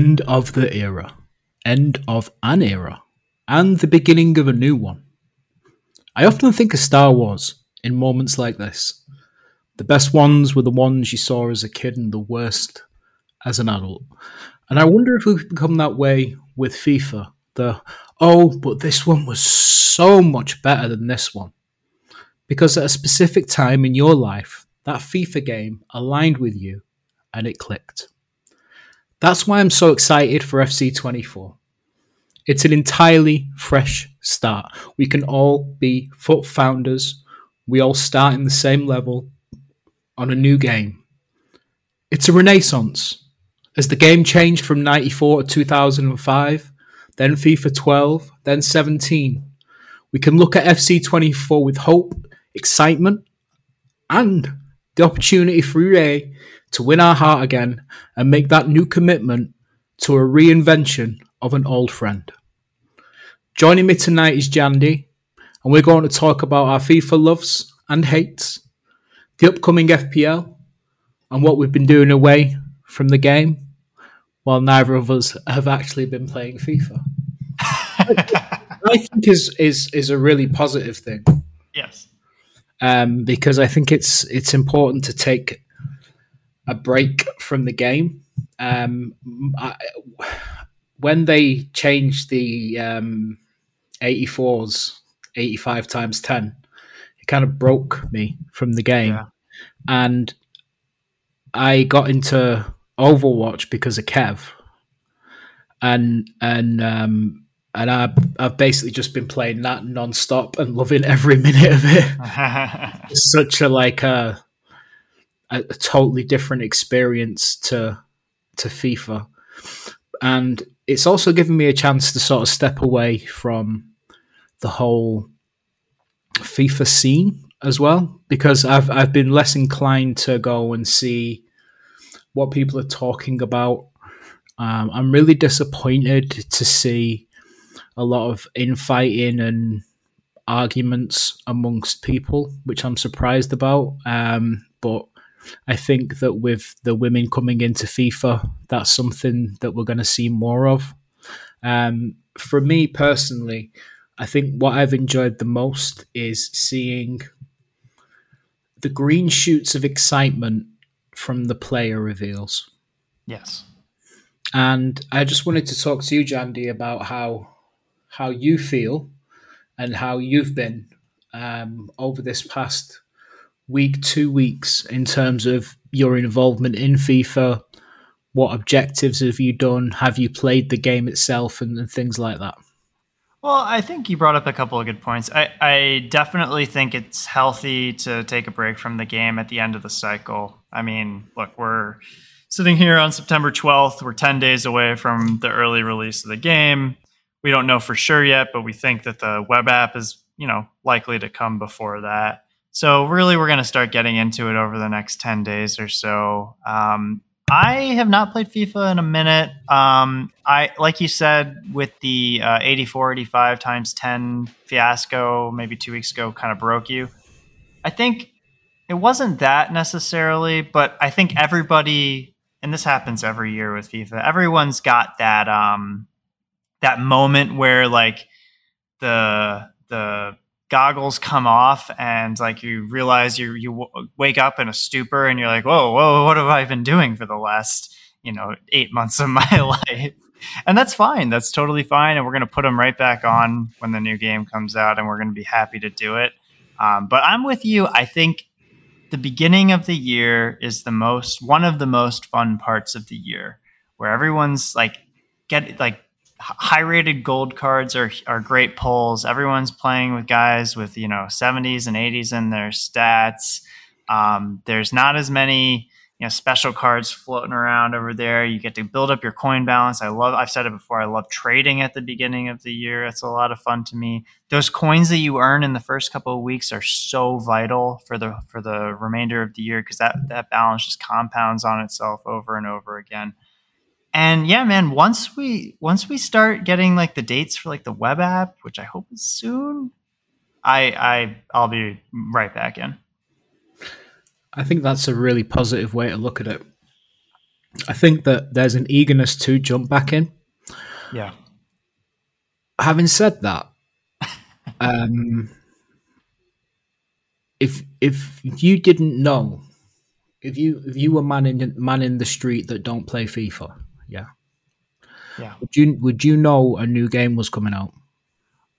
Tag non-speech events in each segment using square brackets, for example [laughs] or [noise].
End of the era. End of an era. And the beginning of a new one. I often think of Star Wars in moments like this. The best ones were the ones you saw as a kid and the worst as an adult. And I wonder if we've become that way with FIFA. The, oh, but this one was so much better than this one. Because at a specific time in your life, that FIFA game aligned with you and it clicked. That's why I'm so excited for FC24. It's an entirely fresh start. We can all be FUT founders. We all start in the same level on a new game. It's a renaissance. As the game changed from 94 to 2005, then FIFA 12, then 17, we can look at FC24 with hope, excitement, and the opportunity for EA to win our heart again and make that new commitment to a reinvention of an old friend. Joining me tonight is Jandy, and we're going to talk about our FIFA loves and hates, the upcoming FPL, and what we've been doing away from the game, while neither of us have actually been playing FIFA. [laughs] I think is is is a really positive thing. Yes. Um, because I think it's it's important to take a break from the game. Um, I, when they changed the um, 84s, 85 times 10, it kind of broke me from the game. Yeah. And I got into Overwatch because of Kev. And and um, and I, I've basically just been playing that non-stop and loving every [laughs] minute of it. [laughs] it's such a like a, a, a totally different experience to to FIFA, and it's also given me a chance to sort of step away from the whole FIFA scene as well because I've I've been less inclined to go and see what people are talking about. Um, I'm really disappointed to see a lot of infighting and arguments amongst people, which I'm surprised about. Um, but I think that with the women coming into FIFA, that's something that we're going to see more of. Um, for me personally, I think what I've enjoyed the most is seeing the green shoots of excitement from the player reveals. Yes. And I just wanted to talk to you, Jandy, about how how you feel and how you've been um, over this past week, two weeks, in terms of your involvement in FIFA. What objectives have you done? Have you played the game itself and, and things like that? Well, I think you brought up a couple of good points. I, I definitely think it's healthy to take a break from the game at the end of the cycle. I mean, look, we're sitting here on September 12th. We're 10 days away from the early release of the game we don't know for sure yet, but we think that the web app is, you know, likely to come before that. So really, we're going to start getting into it over the next 10 days or so. Um, I have not played FIFA in a minute. Um, I, like you said, with the uh, 84, 85 times 10 fiasco, maybe two weeks ago, kind of broke you. I think it wasn't that necessarily, but I think everybody, and this happens every year with FIFA, everyone's got that, um, that moment where like the the goggles come off and like you realize you you w- wake up in a stupor and you're like whoa whoa what have i been doing for the last you know eight months of my [laughs] life? And that's fine. That's totally fine and we're going to put them right back on when the new game comes out and we're going to be happy to do it. Um, but i'm with you. I think the beginning of the year is the most one of the most fun parts of the year where everyone's like get like high rated gold cards are are great pulls. Everyone's playing with guys with you know 70s and 80s in their stats. Um, there's not as many you know special cards floating around over there. You get to build up your coin balance. I love. I've said it before. I love trading at the beginning of the year. It's a lot of fun to me. Those coins that you earn in the first couple of weeks are so vital for the for the remainder of the year because that that balance just compounds on itself over and over again and yeah man once we once we start getting like the dates for like the web app which i hope is soon i i i'll be right back in i think that's a really positive way to look at it I think that there's an eagerness to jump back in. Yeah. Having said that, [laughs] um, if if you didn't know, if you if you were man in man in the street that don't play FIFA, yeah, Yeah. would you would you know a new game was coming out?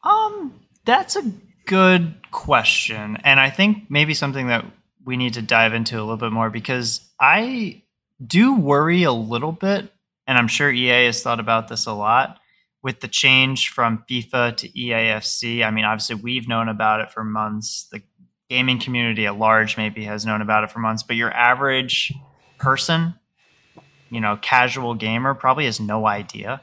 Um, that's a good question, and I think maybe something that we need to dive into a little bit more because I do worry a little bit, and I'm sure EA has thought about this a lot with the change from FIFA to EAFC. I mean, obviously we've known about it for months. The gaming community at large maybe has known about it for months, but your average person, you know, casual gamer probably has no idea.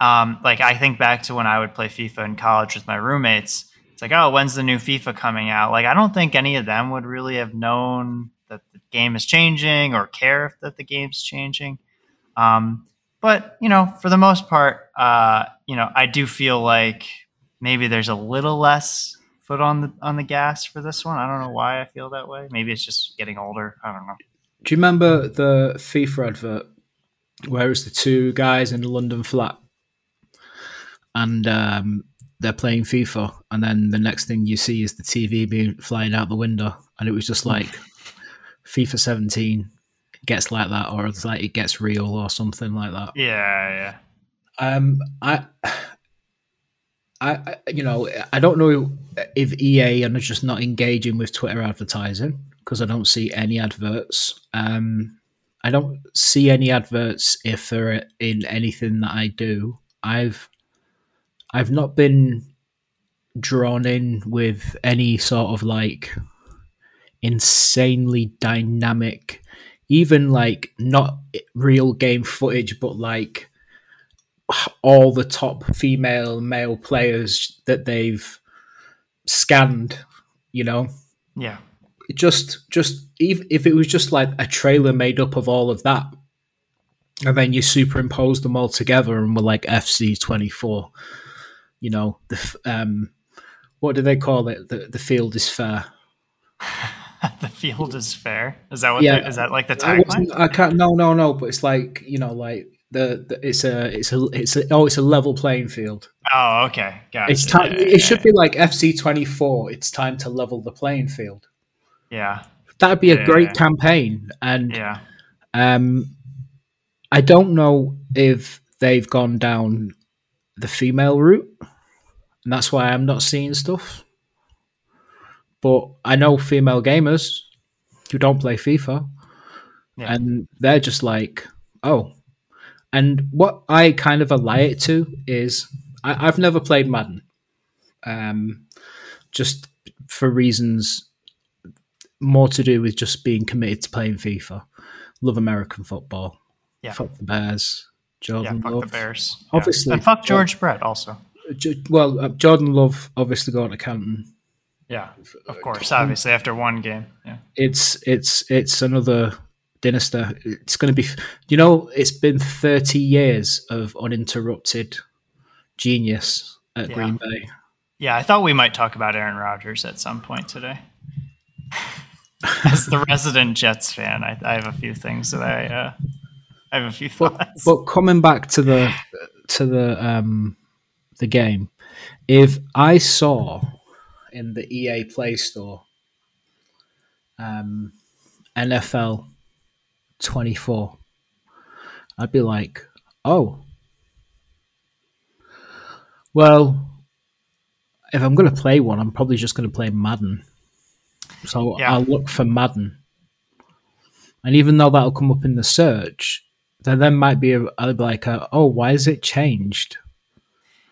Um, like I think back to when I would play FIFA in college with my roommates. It's like, oh, when's the new FIFA coming out? Like, I don't think any of them would really have known that the game is changing or care if that the game's changing. Um, but you know, for the most part, uh, you know, I do feel like maybe there's a little less foot on the on the gas for this one. I don't know why I feel that way. Maybe it's just getting older. I don't know. Do you remember the FIFA advert where it's the two guys in the London flat and um, they're playing FIFA, and then the next thing you see is the TV being flying out the window, and it was just like FIFA 17 gets like that, or it's like it gets real, or something like that. Yeah, yeah. Um, I, I, I- you know, I don't know if EA are just not engaging with Twitter advertising because I don't see any adverts. Um, I don't see any adverts if they're in anything that I do. I've, I've not been drawn in with any sort of like insanely dynamic, even like not real game footage, but like all the top female male players that they've scanned you know Yeah. It just just if, if it was just like a trailer made up of all of that and then you superimpose them all together and we're like fc24 you know the um what do they call it the, the field is fair [laughs] the field is fair. Is that what? Yeah. is that like the tagline? I can't no no no but it's like you know like the, the it's a it's a it's a oh it's a level playing field Oh, okay. Gotcha. It's time. Yeah, yeah, It should yeah. be like FC twenty four. It's time to level the playing field. Yeah. That'd be a Yeah. great campaign, and Yeah. um, I don't know if they've gone down the female route, and that's why I'm not seeing stuff. But I know female gamers who don't play FIFA, Yeah. and they're just like, oh. And what I kind of ally it to is I, I've never played Madden, um, just for reasons more to do with just being committed to playing FIFA. Love American football. Yeah. Fuck the Bears. Jordan Yeah. Fuck Love. the Bears. Obviously. Yeah. And fuck George Brett also. Well, uh, Jordan Love obviously going to Canton. Yeah. Of course. Obviously, after one game. Yeah. It's it's it's another dynasty. It's going to be. You know, it's been thirty years of uninterrupted genius at Yeah. Green Bay. Yeah. I thought we might talk about Aaron Rodgers at some point today. [laughs] [laughs] As the resident Jets fan, I, I have a few things that I. Uh, I have a few But thoughts. but coming back to the to the um the game, if I saw in the EA Play Store um NFL twenty four, I'd be like, oh, well, if I'm going to play one, I'm probably just going to play Madden. So Yeah. I'll look for Madden. And even though that'll come up in the search, there then there might be a, be like, a, oh, why is it changed?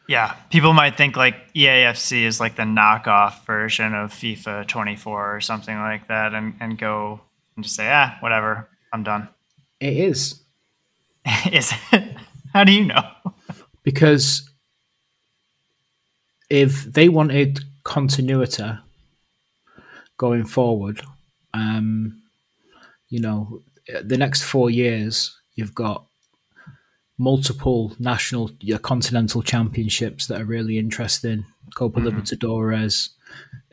Yeah, people might think like EAFC is like the knockoff version of FIFA 24 or something like that, and, and go and just say, ah, whatever, I'm done. [laughs] It is is it? How do you know? because if they wanted continuity going forward, um, you know, the next four years, you've got multiple national, continental championships that are really interesting. Copa Mhm. Libertadores,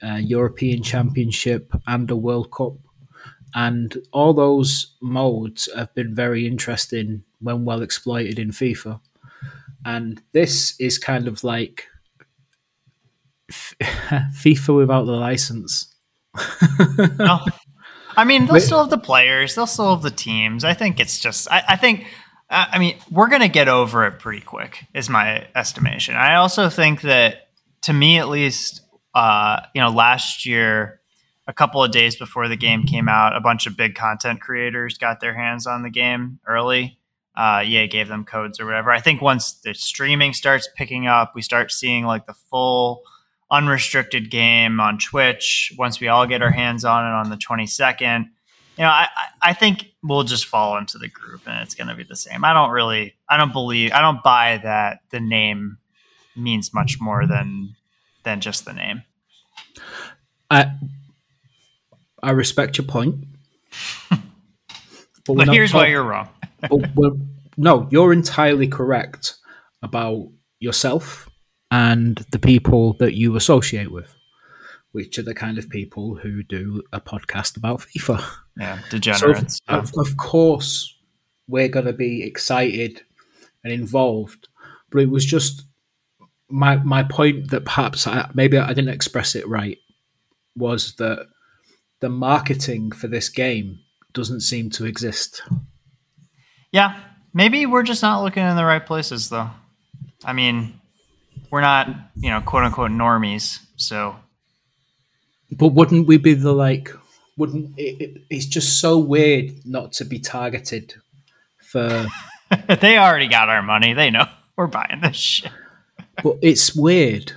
uh, European Championship, and a World Cup. and all those modes have been very interesting when well exploited in FIFA. And this is kind of like [laughs] FIFA without the license. No. I mean, they'll still have the players, they'll still have the teams. I think it's just, I, I think, uh, I mean, we're going to get over it pretty quick, is my estimation. I also think that, to me at least, uh, you know, last year, a couple of days before the game came out, a bunch of big content creators got their hands on the game early. Uh, EA gave them codes or whatever. I think once the streaming starts picking up, we start seeing like the full unrestricted game on Twitch once we all get our hands on it on the 22nd. You know, I, I think we'll just fall into the group and it's going to be the same. I don't really, I don't believe, I don't buy that the name means much more than than just the name. I I respect your point. [laughs] but, but here's why you're wrong. [laughs] but no, you're entirely correct about yourself and the people that you associate with, which are the kind of people who do a podcast about FIFA. Yeah, [laughs] degenerates. So of, of course, we're going to be excited and involved, but it was just my my point that perhaps I, maybe I didn't express it right was that the marketing for this game doesn't seem to exist. Yeah, maybe we're just not looking in the right places, though. I mean, we're not, you know, quote unquote normies. So, but wouldn't we be the like? Wouldn't it, it, it's just so weird not to be targeted for? [laughs] they already got our money. They know [laughs] we're buying this shit. but it's weird.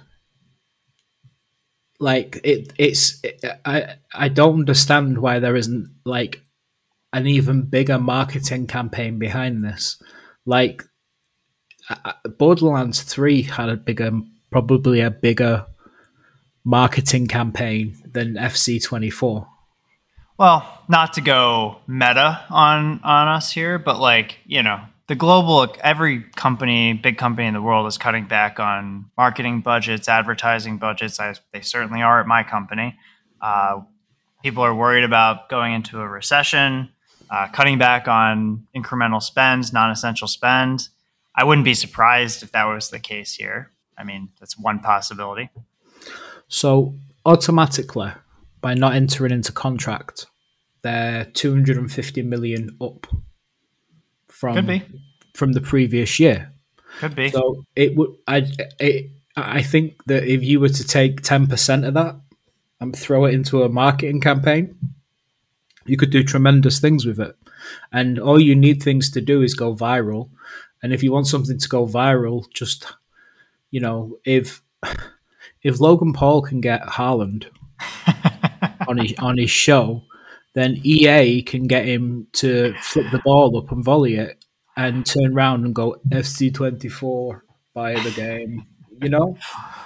Like it, it's it, I I don't understand why there isn't like an even bigger marketing campaign behind this. Like Borderlands 3 had a bigger, probably a bigger marketing campaign than FC24. Well, not to go meta on on us here, but like, you know, the global every company, big company in the world is cutting back on marketing budgets, advertising budgets. I, they certainly are at my company. Uh, people are worried about going into a recession, uh, cutting back on incremental spends, non-essential spend. I wouldn't be surprised if that was the case here. I mean, that's one possibility. So automatically, by not entering into contract, they're 250 million up from Could be. from the previous year. Could be. So it would. I it, I think that if you were to take 10 percent of that and throw it into a marketing campaign, you could do tremendous things with it. And all you need things to do is go viral and if you want something to go viral, just you know, if if Logan Paul can get Haaland [laughs] on his on his show, then EA can get him to flip the ball up and volley it and turn around and go FC twenty four buy the game. You know?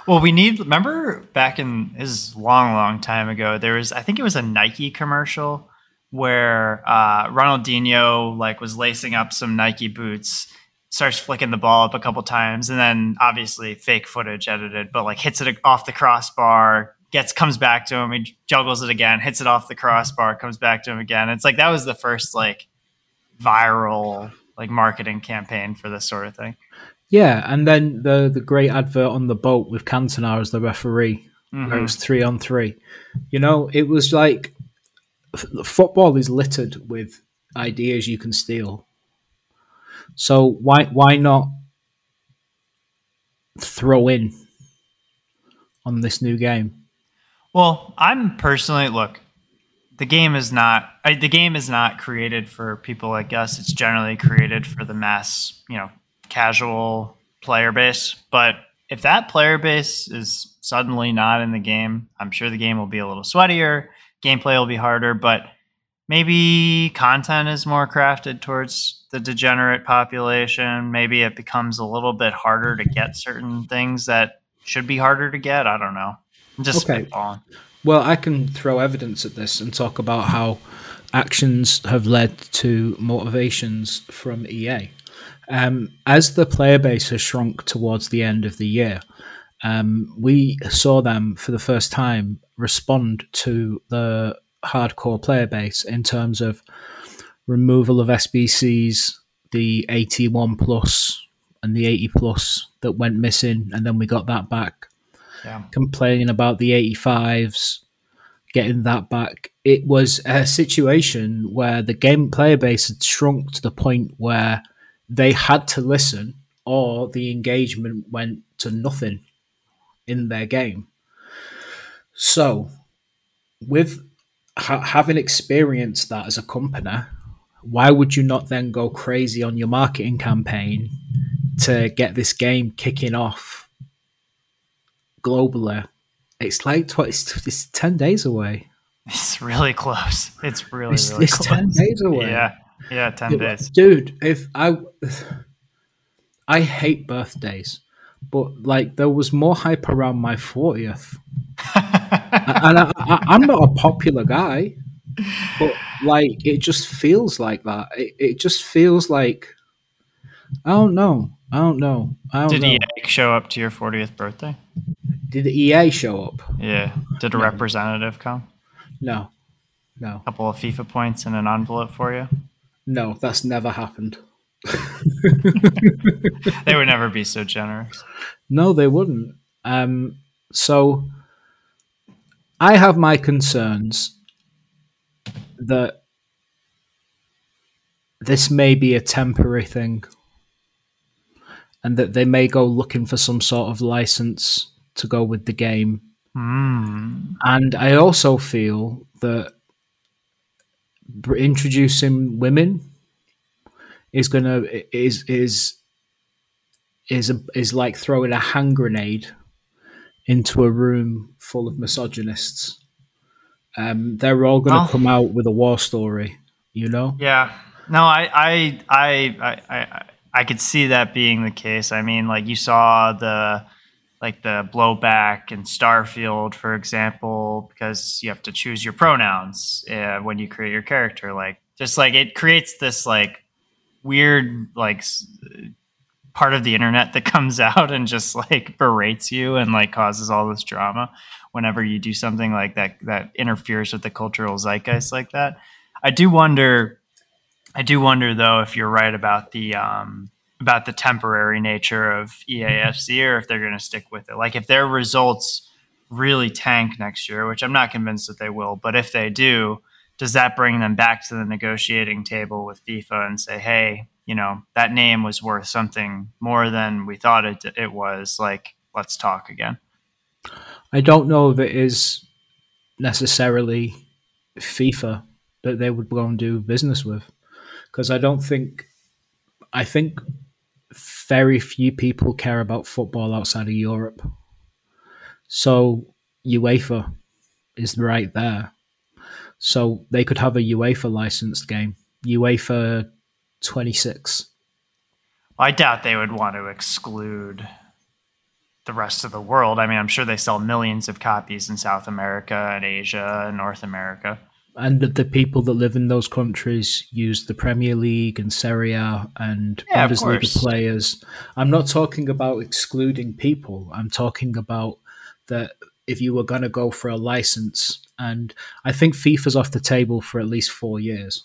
Well, we need remember back in his long, long time ago, there was I think it was a Nike commercial where uh, Ronaldinho like was lacing up some Nike boots starts flicking the ball up a couple times, and then obviously fake footage edited, but like hits it off the crossbar, gets comes back to him, he juggles it again, hits it off the crossbar, comes back to him again. It's like that was the first like viral like marketing campaign for this sort of thing. Yeah, and then the the great advert on the boat with Cantona as the referee, mm-hmm. it was three on three. You know, it was like football is littered with ideas you can steal so why why not throw in on this new game? Well, I'm personally look. The game is not I, the game is not created for people like us. It's generally created for the mass, you know, casual player base. But if that player base is suddenly not in the game, I'm sure the game will be a little sweatier. Gameplay will be harder, but maybe content is more crafted towards the degenerate population. Maybe it becomes a little bit harder to get certain things that should be harder to get. I don't know. I'm just okay. spitballing. Well, I can throw evidence at this and talk about how actions have led to motivations from EA. Um, as the player base has shrunk towards the end of the year, um, we saw them for the first time respond to the hardcore player base in terms of removal of SBCs, the 81 plus and the 80 plus that went missing, and then we got that back. Yeah. Complaining about the 85s, getting that back. It was a situation where the game player base had shrunk to the point where they had to listen or the engagement went to nothing in their game. So, with ha- having experienced that as a company, why would you not then go crazy on your marketing campaign to get this game kicking off globally? It's like tw- it's, it's ten days away. It's really close. It's really, It's, really it's close. ten days away. Yeah. Yeah, 10 days. dude. If I, I hate birthdays, but like there was more hype around my fortieth, [laughs] and I, I, I'm not a popular guy, but like it just feels like that. It, it just feels like I don't know. I don't know. I don't Did know. EA show up to your 40th birthday? Did the EA show up? Yeah. Did a No. representative come? No, no, A couple of FIFA points in an envelope for you? no. That's never happened. [laughs] They would never be so generous. No, they wouldn't. Um, so I have my concerns that this may be a temporary thing and that they may go looking for some sort of license to go with the game. Hmm. And I also feel that introducing women is gonna is is is a, is like throwing a hand grenade into a room full of misogynists. Um, they're all going to Well- come out with a war story, you know. Yeah. No, I, I, I, I, I, I could see that being the case. I mean, like you saw the, like the blowback in Starfield, for example, because you have to choose your pronouns uh, when you create your character. Like, just like it creates this like weird like part of the internet that [laughs] comes out and just like berates you and like causes all this drama whenever you do something like that that interferes with the cultural zeitgeist like that. I do wonder I do wonder though if you're right about the um, about the temporary nature of EAFC or if they're going to stick with it. Like if their results really tank next year, which I'm not convinced that they will, but if they do, does that bring them back to the negotiating table with FIFA and say, "Hey, you know, that name was worth something more than we thought it it was. Like, let's talk again." I don't know if it is necessarily FIFA that they would go and do business with, because I don't think. I think very few people care about football outside of Europe. So UEFA is right there. So they could have a UEFA licensed game, UEFA 26. I doubt they would want to exclude the rest of the world. I mean, I'm sure they sell millions of copies in South America and Asia and North America. And the- the people that live in those countries use the Premier League and Serie A and Yeah, Bundesliga players. I'm not talking about excluding people. I'm talking about that if you were going to go for a license, and I think FIFA's off the table for at least four years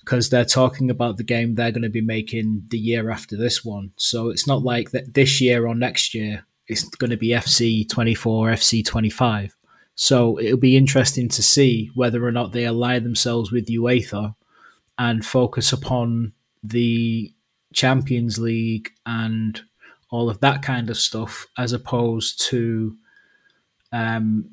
because they're talking about the game they're going to be making the year after this one. So it's not like that this year or next year it's going to be FC 24, FC 25. So it'll be interesting to see whether or not they align themselves with UEFA and focus upon the Champions League and all of that kind of stuff, as opposed to um,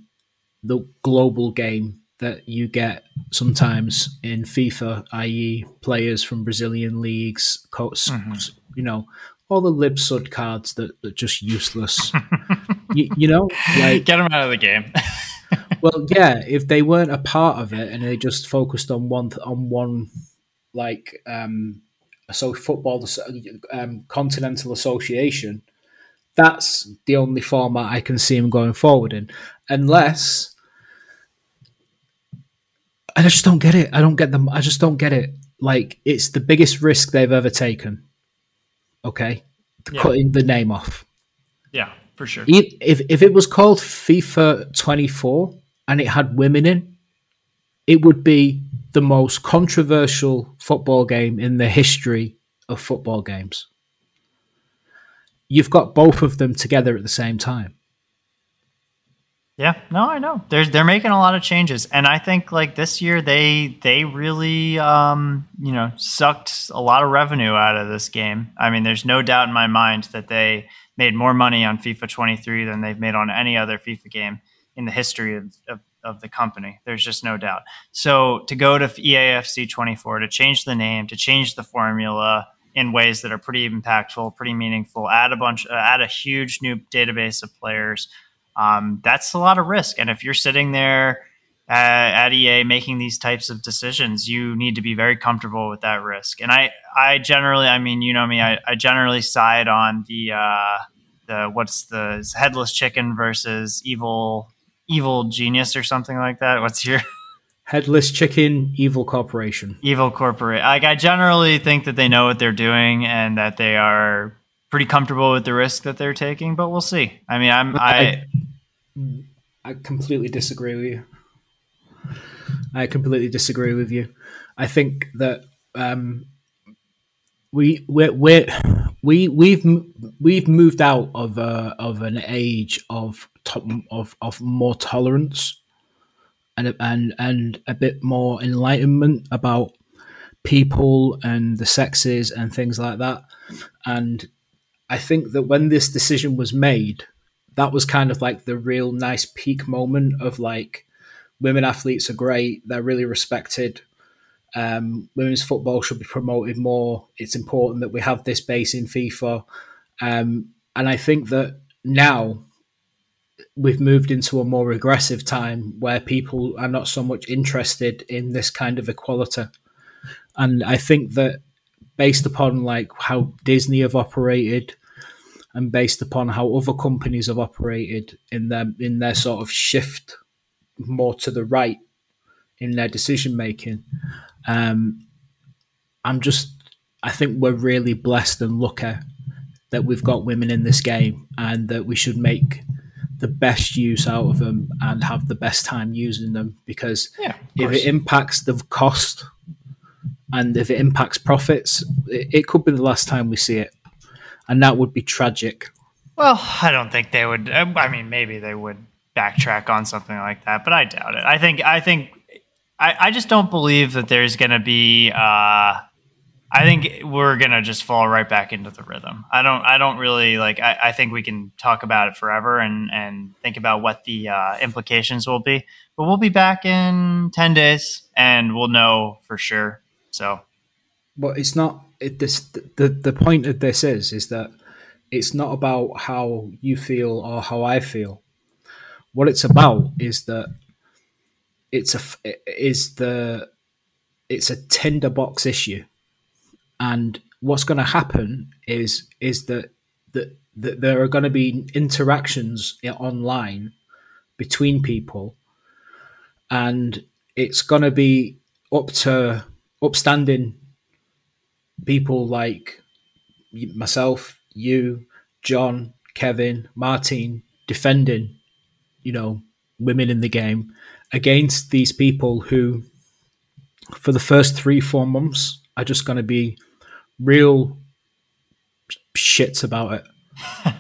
the global game that you get sometimes in FIFA, i.e., players from Brazilian leagues, coats, Mhm. you know, all the lib sud cards that are just useless. [laughs] you, you know, like Get them out of the game. [laughs] well, yeah, if they weren't a part of it and they just focused on one on one like um so football um, continental association, that's the only format I can see them going forward in, unless. I just don't get it. I don't get them. I just don't get it. Like it's the biggest risk they've ever taken. Okay, Yeah. cutting the name off. yeah, for sure. If if it was called FIFA 24 and it had women in, it would be the most controversial football game in the history of football games. You've got both of them together at the same time. Yeah, no, I know. They're they're making a lot of changes, and I think like this year they they really um, you know sucked a lot of revenue out of this game. I mean, there's no doubt in my mind that they made more money on FIFA 23 than they've made on any other FIFA game in the history of, of, of the company. There's just no doubt. So to go to EAFC 24 to change the name, to change the formula in ways that are pretty impactful, pretty meaningful, add a bunch, uh, add a huge new database of players um, that's a lot of risk. And if you're sitting there at, at EA making these types of decisions, you need to be very comfortable with that risk. And I, I generally, I mean, you know me, I, I generally side on the, uh, the what's the headless chicken versus evil, evil genius or something like that. What's your [laughs] headless chicken evil corporation? Evil corporate. Like I generally think that they know what they're doing and that they are pretty comfortable with the risk that they're taking, but we'll see. I mean, I'm I I, completely disagree with you. I completely disagree with you. I think that um, we we we we we've we've moved out of uh, of an age of of of more tolerance and and and a bit more enlightenment about people and the sexes and things like that. And I think that when this decision was made, that was kind of like the real nice peak moment of like women athletes are great, they're really respected. Um, women's football should be promoted more. It's important that we have this base in FIFA. Um, and I think that now we've moved into a more regressive time where people are not so much interested in this kind of equality. And I think that based upon like how Disney have operated and based upon how other companies have operated in their in their sort of shift more to the right in their decision making. Um, I'm just I think we're really blessed and lucky that we've got women in this game and that we should make the best use out of them and have the best time using them because yeah, if it impacts the cost and if it impacts profits, it, it, could be the last time we see it. And that would be tragic. Well, I don't think they would. Uh, I mean, maybe they would backtrack on something like that, but I doubt it. I think, I think, I, I just don't believe that there's going to be, uh, I think we're gonna just fall right back into the rhythm. I don't. I don't really like. I, I think we can talk about it forever and and think about what the uh, implications will be. But we'll be back in ten days, and we'll know for sure. So, but it's not. It, this the the point of this is is that it's not about how you feel or how I feel. What it's about is that it's a is the it's a tinderbox issue and what's going to happen is is that that, that there are going to be interactions online between people and it's going to be up to upstanding people like myself you john kevin martin defending you know women in the game against these people who for the first three four months are just going to be real shits about it. [laughs]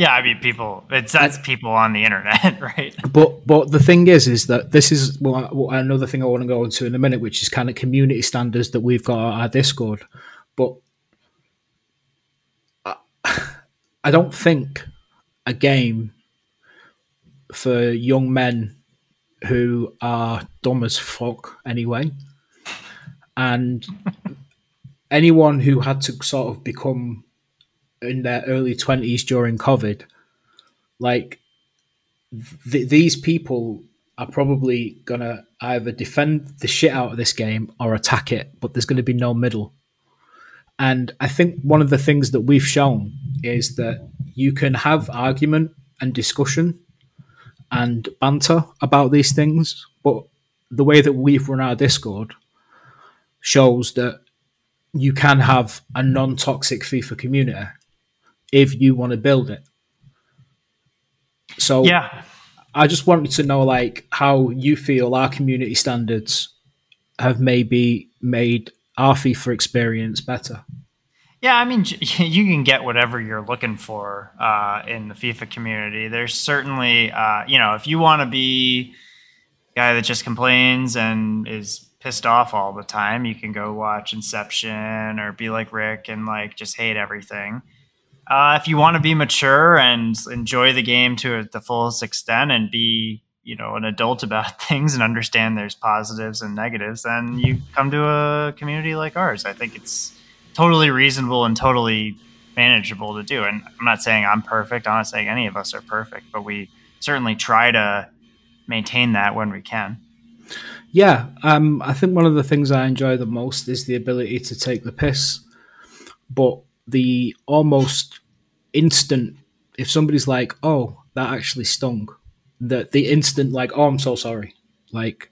yeah. I mean, people. It's that's people on the internet, [laughs] right? But but the thing is, is that this is well, another thing I want to go into in a minute, which is kind of community standards that we've got our Discord. But I, [sighs] I don't think a game for young men who are dumb as fuck anyway and anyone who had to sort of become in their early 20s during covid like th- these people are probably going to either defend the shit out of this game or attack it but there's going to be no middle. And i think one of the things that we've shown is that you can have argument and discussion and banter about these things but the way that we've run our discord shows that you can have a non-toxic FIFA community if you want to build it. So yeah, I just wanted to know like how you feel our community standards have maybe made our FIFA experience better. Yeah, I mean, [laughs] you can get whatever you're looking for uh, in the FIFA community. There's certainly, uh, you know, if you want to be a guy that just complains and is pissed off all the time, you can go watch Inception or be like Rick and like just hate everything. Uh, if you want to be mature and enjoy the game to the fullest extent and be you know an adult about [laughs] things and understand there's positives and negatives then you come to a community like ours. I think it's totally reasonable and totally manageable to do. And i'm not saying i'm perfect. I'm not saying any of us are perfect but we certainly try to maintain that when we can. Yeah um, i think one of the things i enjoy the most is the ability to take the piss but the almost instant if somebody's like oh that actually stung the the instant like oh i'm so sorry like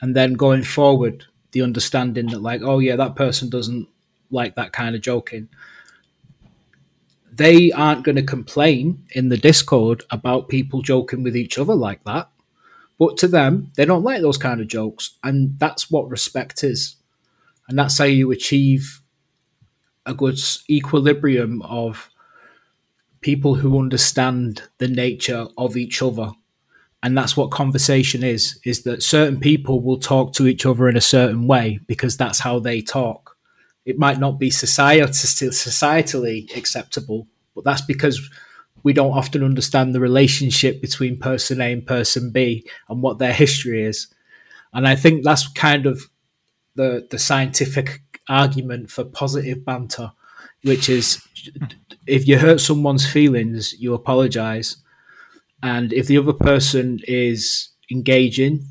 and then going forward the understanding that like oh yeah that person doesn't like that kind of joking they aren't going to complain in the discord about people joking with each other like that. But to them they don't like those kind of jokes and that's what respect is. And that's how you achieve a good equilibrium of people who understand the nature of each other. And that's what conversation is is that certain people will talk to each other in a certain way because that's how they talk. It might not be societally acceptable but that's because we don't often understand the relationship between person A and person B and what their history is. And i think that's kind of the the scientific argument for positive banter which is if you hurt someone's feelings you apologize and if the other person is engaging,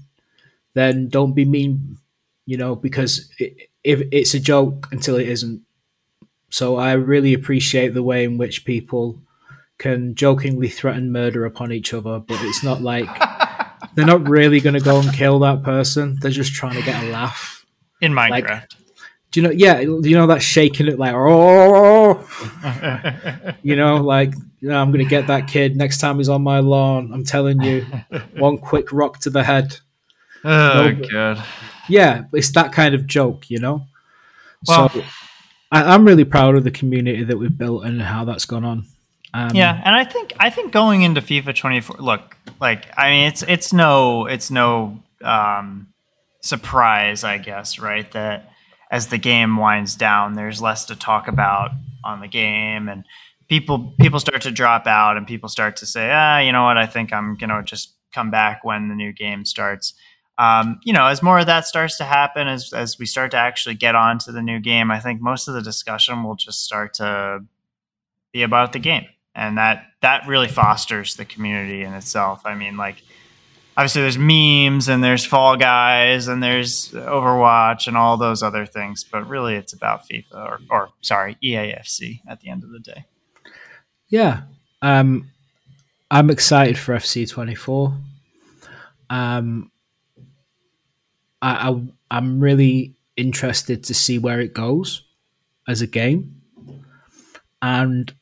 then don't be mean, you know, because it, if it's a joke until it isn't. So I really appreciate the way in which people can jokingly threaten murder upon each other, but it's not like [laughs] they're not really going to go and kill that person. They're just trying to get a laugh. In Minecraft. Like, do you know? Yeah, you know that shaking it like oh, [laughs] you know, like you know, I'm gonna get that kid next time he's on my lawn. I'm telling you, [laughs] one quick rock to the head. Oh no, god. Yeah, it's that kind of joke, you know. Well, so I, am really proud of the community that we've built and how that's gone on. Um, yeah, and I think I think going into FIFA 24, look, like I mean, it's it's no it's no um, surprise, I guess, right? That as the game winds down, there's less to talk about on the game, and people people start to drop out, and people start to say, ah, you know what, I think I'm gonna just come back when the new game starts. Um, you know, as more of that starts to happen, as as we start to actually get on to the new game, I think most of the discussion will just start to be about the game, and that that really fosters the community in itself. I mean, like obviously there's memes and there's Fall Guys and there's Overwatch and all those other things, but really it's about FIFA or, or sorry, EAFC at the end of the day. Yeah. Um, I'm excited for FC24. Um, I, I, I'm really interested to see where it goes as a game. And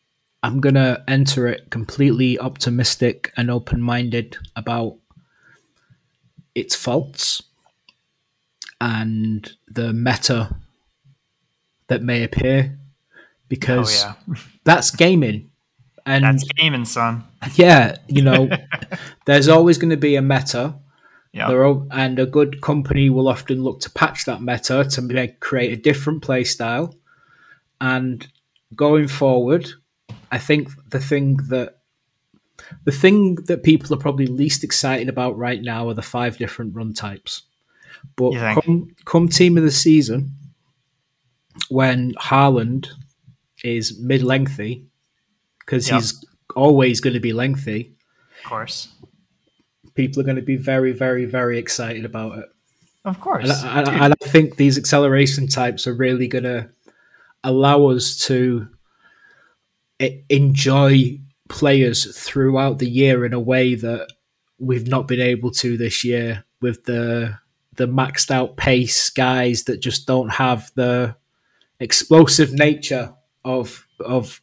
I'm going to enter it completely optimistic and open minded about its faults and the meta that may appear because oh, yeah. [laughs] that's gaming and that's gaming son yeah you know [laughs] there's always going to be a meta yeah. and a good company will often look to patch that meta to make, create a different play style and going forward i think the thing that the thing that people are probably least excited about right now are the five different run types. But come, come team of the season, when Haaland is mid lengthy, because yep. he's always going to be lengthy. Of course. People are going to be very, very, very excited about it. Of course. And I, and I think these acceleration types are really going to allow us to eh, enjoy players throughout the year in a way that we've not been able to this year with the the maxed out pace guys that just don't have the explosive nature of of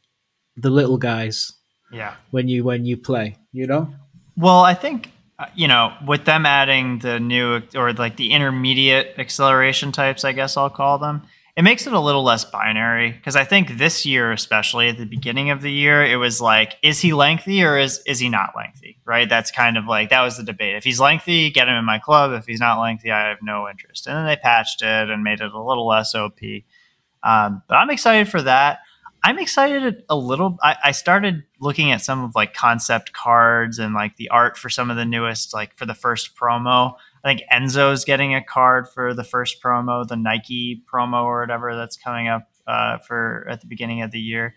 the little guys. Yeah. When you when you play, you know? Well, I think uh, you know, with them adding the new or like the intermediate acceleration types, I guess I'll call them, it makes it a little less binary because I think this year, especially at the beginning of the year, it was like, is he lengthy or is is he not lengthy? Right? That's kind of like that was the debate. If he's lengthy, get him in my club. If he's not lengthy, I have no interest. And then they patched it and made it a little less OP. Um, but I'm excited for that. I'm excited a little. I, I, started looking at some of like concept cards and like the art for some of the newest, like for the first promo. I think Enzo's getting a card for the first promo, the Nike promo or whatever that's coming up uh, for at the beginning of the year.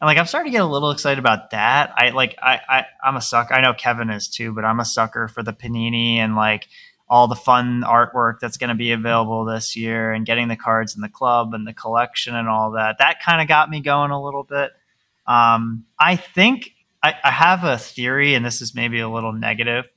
And like I'm starting to get a little excited about that. I like I, I I'm a sucker. I know Kevin is too, but I'm a sucker for the Panini and like all the fun artwork that's going to be available this year and getting the cards in the club and the collection and all that. That kind of got me going a little bit. Um, I think I, I, have a theory, and this is maybe a little negative,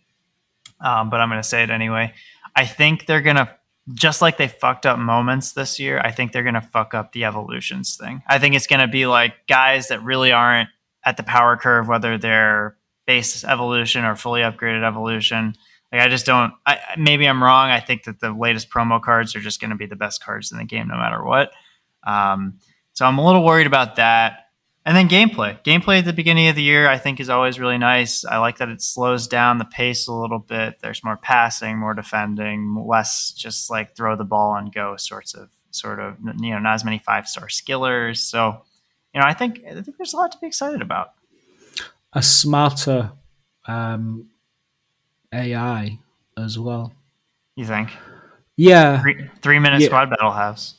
um, but I'm going to say it anyway. I think they're going to, just like they fucked up moments this year, I think they're going to fuck up the evolutions thing. I think it's going to be like guys that really aren't at the power curve, whether they're base evolution or fully upgraded evolution like I just don't. I, maybe I'm wrong. I think that the latest promo cards are just going to be the best cards in the game, no matter what. Um, so I'm a little worried about that. And then gameplay. Gameplay at the beginning of the year, I think, is always really nice. I like that it slows down the pace a little bit. There's more passing, more defending, less just like throw the ball and go sorts of sort of you know not as many five star skillers. So you know, I think I think there's a lot to be excited about. A smarter um, AI as well. You think? Yeah. Three, three minute yeah. squad battle halves.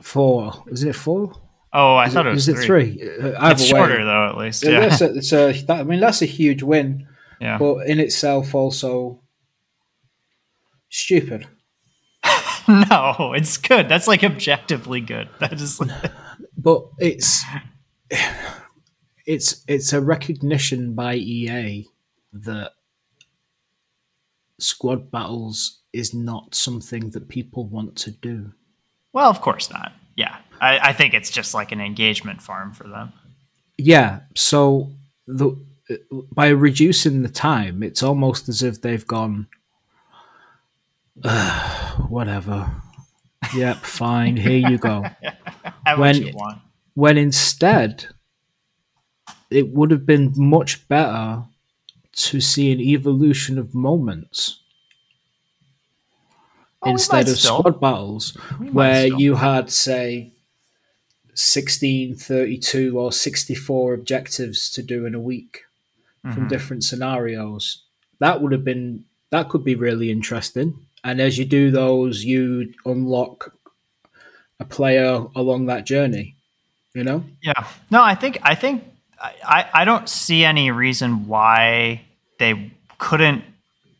Four. Is it four? Oh, I is thought it, it was is three. it three? Uh, it's shorter though, at least. Yeah, yeah. A, it's a, that, I mean, that's a huge win. Yeah. But in itself, also stupid. [laughs] no, it's good. That's like objectively good. [laughs] That is. [laughs] but it's it's it's a recognition by EA that squad battles is not something that people want to do. Well, of course not. Yeah. I, I think it's just like an engagement farm for them. Yeah. So the by reducing the time, it's almost as if they've gone, [sighs] whatever. Yep, [laughs] fine. Here you go. when, you when instead, it would have been much better to see an evolution of moments oh, instead of still. squad battles where you had say 16 32 or 64 objectives to do in a week mm-hmm. from different scenarios that would have been that could be really interesting and as you do those you unlock a player along that journey you know yeah no i think i think I, I don't see any reason why they couldn't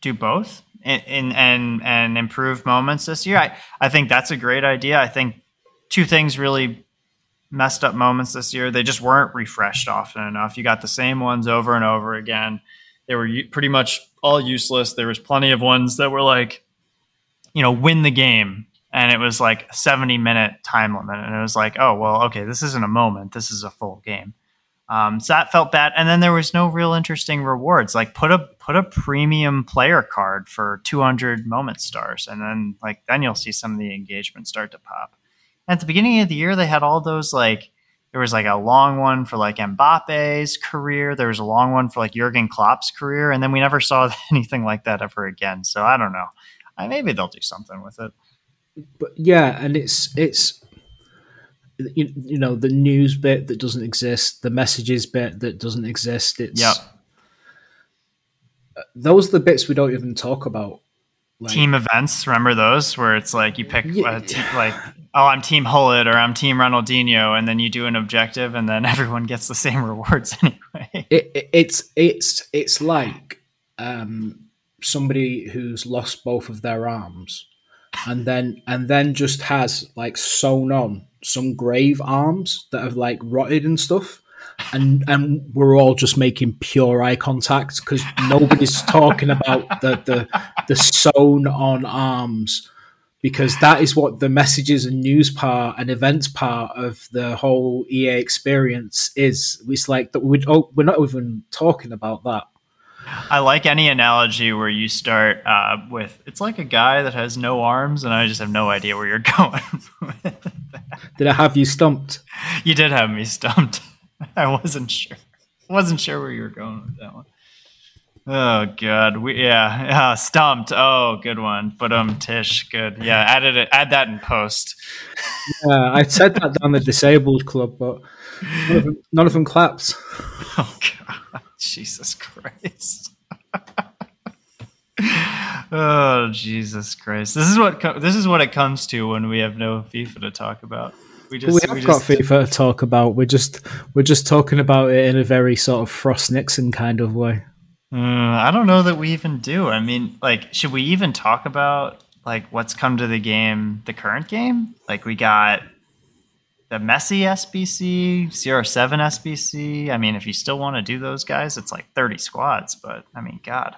do both in, in, and and improve moments this year. I, I think that's a great idea. I think two things really messed up moments this year. They just weren't refreshed often enough. You got the same ones over and over again. They were pretty much all useless. There was plenty of ones that were like, you know, win the game. And it was like a 70 minute time limit. And it was like, oh, well, okay, this isn't a moment. This is a full game. Um, so that felt bad. And then there was no real interesting rewards. Like put a put a premium player card for 200 moment stars, and then like then you'll see some of the engagement start to pop. At the beginning of the year, they had all those like there was like a long one for like Mbappe's career. There was a long one for like Jurgen Klopp's career, and then we never [laughs] saw [laughs] anything like that ever again. So I don't know. I, maybe they'll do something with it. But yeah, and it's it's you, you know the news bit that doesn't exist, the messages bit that doesn't exist. It's yeah. Uh, those are the bits we don't even talk about. Like, team events, remember those where it's like you pick yeah. team, like oh I'm Team Hullet or I'm Team Ronaldinho, and then you do an objective, and then [laughs] everyone gets the same rewards [laughs] anyway. It, it, it's it's it's like um, somebody who's lost both of their arms, and then and then just has like sewn on some grave arms that have like rotted and stuff. And and we're all just making pure eye contact because nobody's talking about the, the the sewn on arms because that is what the messages and news part and events part of the whole EA experience is. It's like that we oh, we're not even talking about that. I like any analogy where you start uh, with it's like a guy that has no arms, and I just have no idea where you're [laughs] going. Did I have you stumped? You did have me stumped. [laughs] I wasn't sure. wasn't sure where you were going with that one. Oh god, we yeah, yeah, stumped. Oh, good one. But um, Tish, good. Yeah, added it. Add that in post. Yeah, I said that down the disabled club, but none of them, none of them clapped. [laughs] Oh god, Jesus Christ. [laughs] oh Jesus Christ! This is what co- this is what it comes to when we have no FIFA to talk about. We just we have we got just FIFA to talk about. We're just we're just talking about it in a very sort of Frost Nixon kind of way. Uh, I don't know that we even do. I mean, like, should we even talk about like what's come to the game, the current game? Like, we got the Messi SBC, CR7 SBC. I mean, if you still want to do those guys, it's like 30 squads. But I mean, God,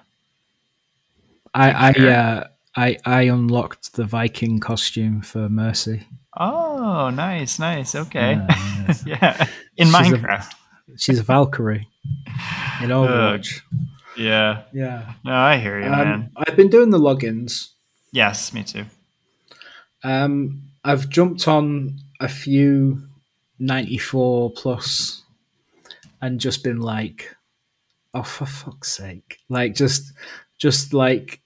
I I uh, I I unlocked the Viking costume for Mercy. oh, nice, nice, okay, Yeah, yes. [laughs] yeah, in She's a- Minecraft, She's a Valkyrie in [laughs] Overwatch. Yeah. yeah. No, I hear you, man. Um, I've been doing the logins. Yes, me too. Um, I've jumped on a few 94 plus and just been like, oh, for fuck's sake. Like, just, just like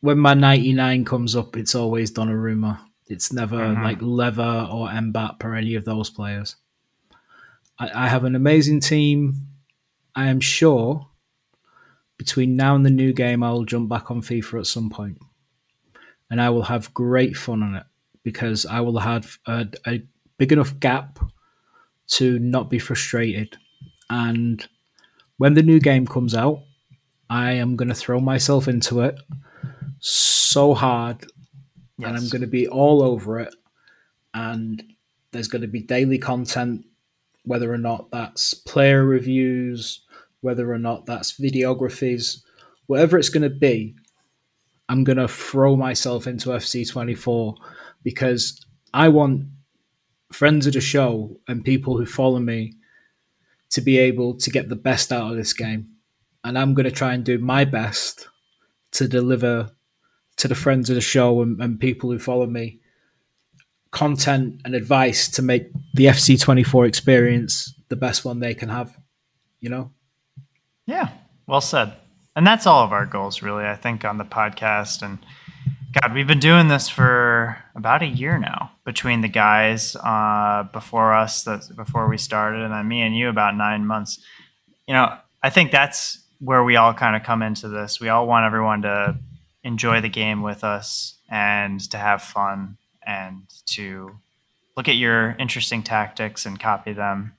when my 99 comes up, it's always Donnarumma. It's never Mhm. like Lever or Mbappe or any of those players. I, I have an amazing team. I am sure between now and the new game, I'll jump back on FIFA at some point and I will have great fun on it because I will have a, a big enough gap to not be frustrated. And when the new game comes out, I am going to throw myself into it so hard and I'm going to be all over it. And there's going to be daily content, whether or not that's player reviews, whether or not that's videographies, whatever it's going to be. I'm going to throw myself into FC24 because I want friends of the show and people who follow me to be able to get the best out of this game. And I'm going to try and do my best to deliver to the friends of the show and, and people who follow me content and advice to make the FC24 experience the best one they can have. You know? Yeah, well said. And that's all of our goals, really, I think, on the podcast. And God, we've been doing this for about a year now between the guys uh, before us, before we started, and then me and you about nine months. You know, I think that's where we all kind of come into this. We all want everyone to enjoy the game with us and to have fun and to look at your interesting tactics and copy them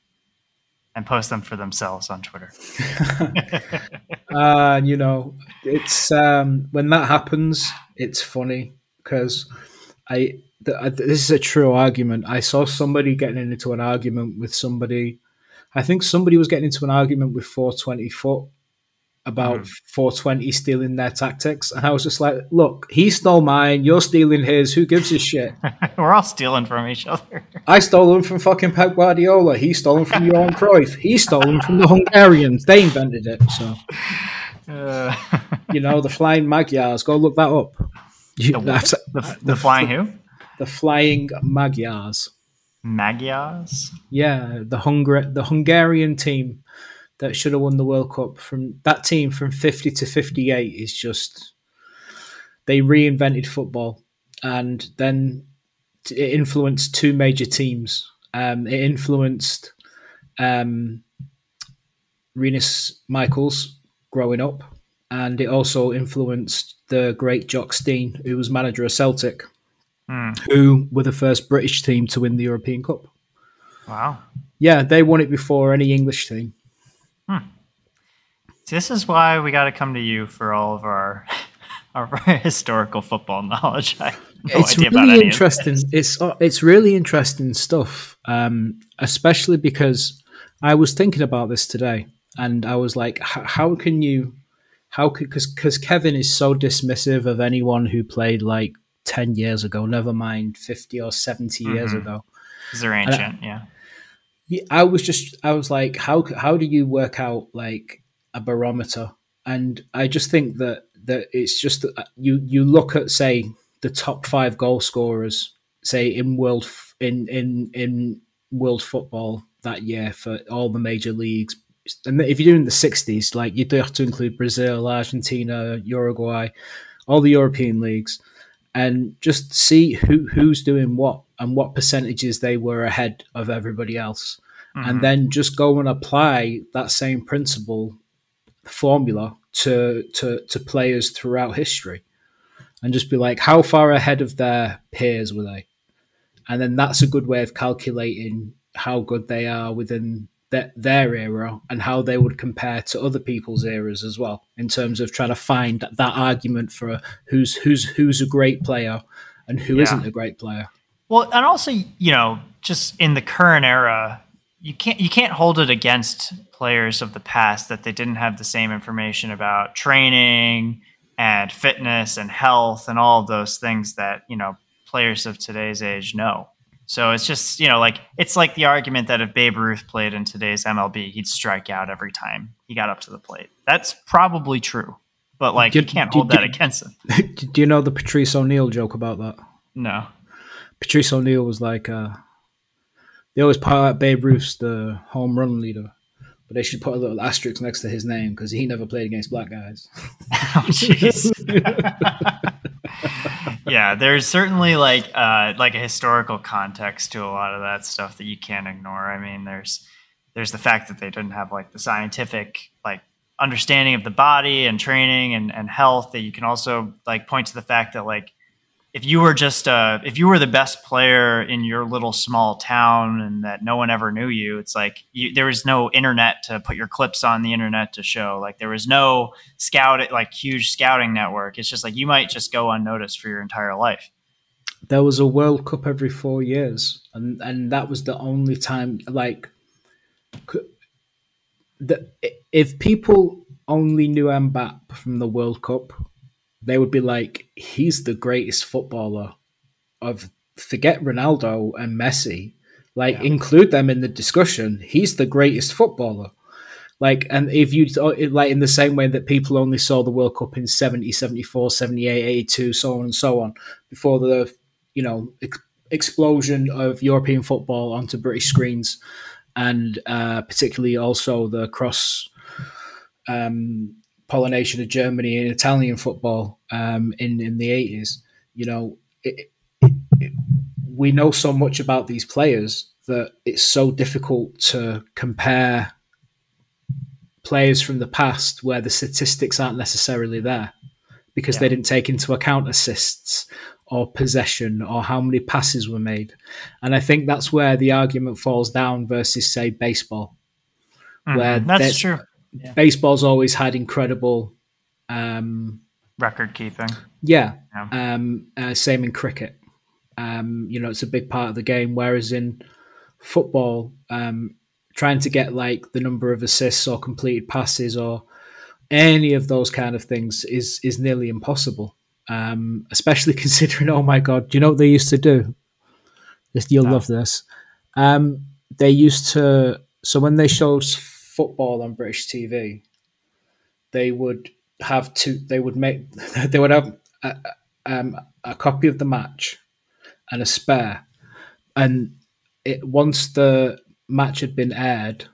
and post them for themselves on Twitter. [laughs] [laughs] uh, you know, it's um, when that happens, it's funny because I, th- I this is a true argument. I saw somebody getting into an argument with somebody. I think somebody was getting into an argument with 420 foot about Mhm. 420 stealing their tactics, and I was just like, "Look, he stole mine. You're stealing his. Who gives a shit? [laughs] We're all stealing from each other. I stole them from fucking Pep Guardiola. He stole them from [laughs] Johan Cruyff. He stole them from the Hungarians. They invented it. So." Uh, you know, the flying Magyars. Go look that up. You, The that's- the, the flying who? the flying Magyars. Magyars? Yeah, the Hungar- the Hungarian team that should have won the World Cup from that team from 50 to 58 is just they reinvented football and then it influenced two major teams. Um, it influenced um, Rinus Michels growing up, and it also influenced the great Jock Stein, who was manager of Celtic, Hmm. who were the first British team to win the European Cup. Wow. Yeah, they won it before any English team. See, this is why we got to come to you for all of our, [laughs] our historical football knowledge. I no it's really interesting. It's uh, it's really interesting stuff, um, especially because I was thinking about this today, and I was like, how can you, how could because because Kevin is so dismissive of anyone who played like ten years ago, never mind fifty or 70 years Mhm. ago. they're ancient, yeah. Yeah, I was just I was like, how how do you work out like a barometer, and I just think that that it's just that uh, you you look at say the top five goal scorers, say in world in in in world football that year for all the major leagues. And if you're doing the 60s, like you do have to include Brazil, Argentina, Uruguay, all the European leagues, and just see who who's doing what and what percentages they were ahead of everybody else. Mm-hmm. And then just go and apply that same principle formula to, to to players throughout history and just be like how far ahead of their peers were they and then that's a good way of calculating how good they are within their, their era and how they would compare to other people's eras as well in terms of trying to find that argument for who's who's who's a great player and who yeah. not a great player. Well, and also, you know, just in the current era, you can't you can't hold it against players of the past that they didn't have the same information about training and fitness and health and all those things that, you know, players of today's age know. So it's just, you know, like it's like the argument that if Babe Ruth played in today's MLB, he'd strike out every time he got up to the plate. That's probably true. But like you can't hold that against him. [laughs] Do you know the Patrice O'Neal joke about that? No. Patrice O'Neal was like uh they always put out Babe Ruth's the home run leader. But they should put a little asterisk next to his name because he never played against black guys. [laughs] oh jeez. yeah, there's certainly like uh, like a historical context to a lot of that stuff that you can't ignore. I mean, there's there's the fact that they didn't have like the scientific like understanding of the body and training and, and health that you can also like point to the fact that like if you were just uh, if you were the best player in your little small town and that no one ever knew you it's like you, there was no internet to put your clips on the internet to show. Like there was no scout like huge scouting network. It's just like you might just go unnoticed for your entire life. There was a world cup every four years and and that was the only time like the, if people only knew Mbappe from the World Cup, they would be like, he's the greatest footballer of forget Ronaldo and Messi. Like, yeah. include them in the discussion. He's the greatest footballer. Like, and if you, like, in the same way that people only saw the World Cup in 70, 74, 78, 82, so on and so on, before the, you know, ex- explosion of European football onto British screens, and uh, particularly also the cross um, pollination of Germany and Italian football um, in in the eighties. You know, it, it, it, we know so much about these players that it's so difficult to compare players from the past where the statistics aren't necessarily there because yeah. they didn't take into account assists or possession or how many passes were made. And I think that's where the argument falls down versus, say, baseball. Mm-hmm. Where that's true yeah. baseball's always had incredible um, record keeping. Yeah. yeah. Um, uh, same in cricket. Um, you know, it's a big part of the game. Whereas in football, um, trying to get like the number of assists or completed passes or any of those kind of things is is nearly impossible. Um, especially [laughs] considering, oh my god, do you know what they used to do? You'll no. love this. Um, they used to so when they showed football on British TV, they would have to. They would make. [laughs] They would have a, um, a copy of the match and a spare, and it once the match had been aired.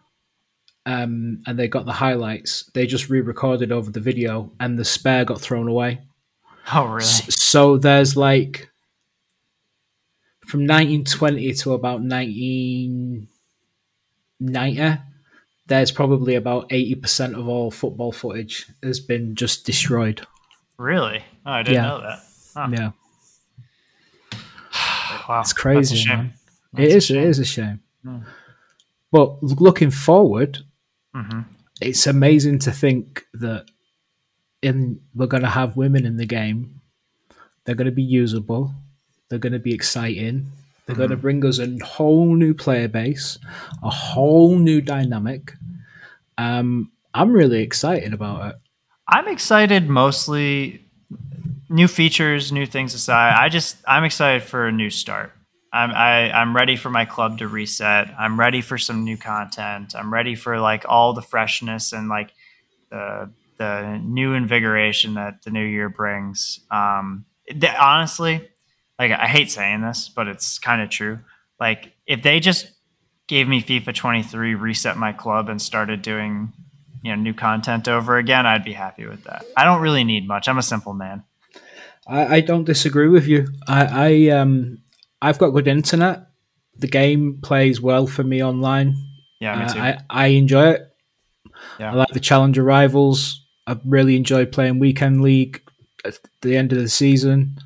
Um, and they got the highlights. They just re-recorded over the video, and the spare got thrown away. [laughs] Oh, really? So there's like from 1920 to about 1990 there's probably about 80% of all football footage has been just destroyed. Really? Oh, I didn't yeah. know that. Huh. Yeah. wow. It's crazy, man. It is, it is a shame. Mm. But looking forward, mm-hmm. it's amazing to think that in we're going to have women in the game. They're going to be usable. They're going to be exciting. They're mm-hmm. going to bring us a whole new player base, a whole new dynamic. Um, I'm really excited about it. I'm excited mostly new features, new things aside. I just I'm excited for a new start. I'm I, I'm ready for my club to reset. I'm ready for some new content. I'm ready for like all the freshness and like the the new invigoration that the new year brings. Um, th- honestly, like I hate saying this, but it's kind of true. Like if they just gave me FIFA 23, reset my club, and started doing you know new content over again, I'd be happy with that. I don't really need much. I'm a simple man. I, I don't disagree with you. I, I um I've got good internet. The game plays well for me online. Yeah, me Uh, too. I, I enjoy it. Yeah. I like the challenger rivals. I really enjoy playing weekend league at the end of the season.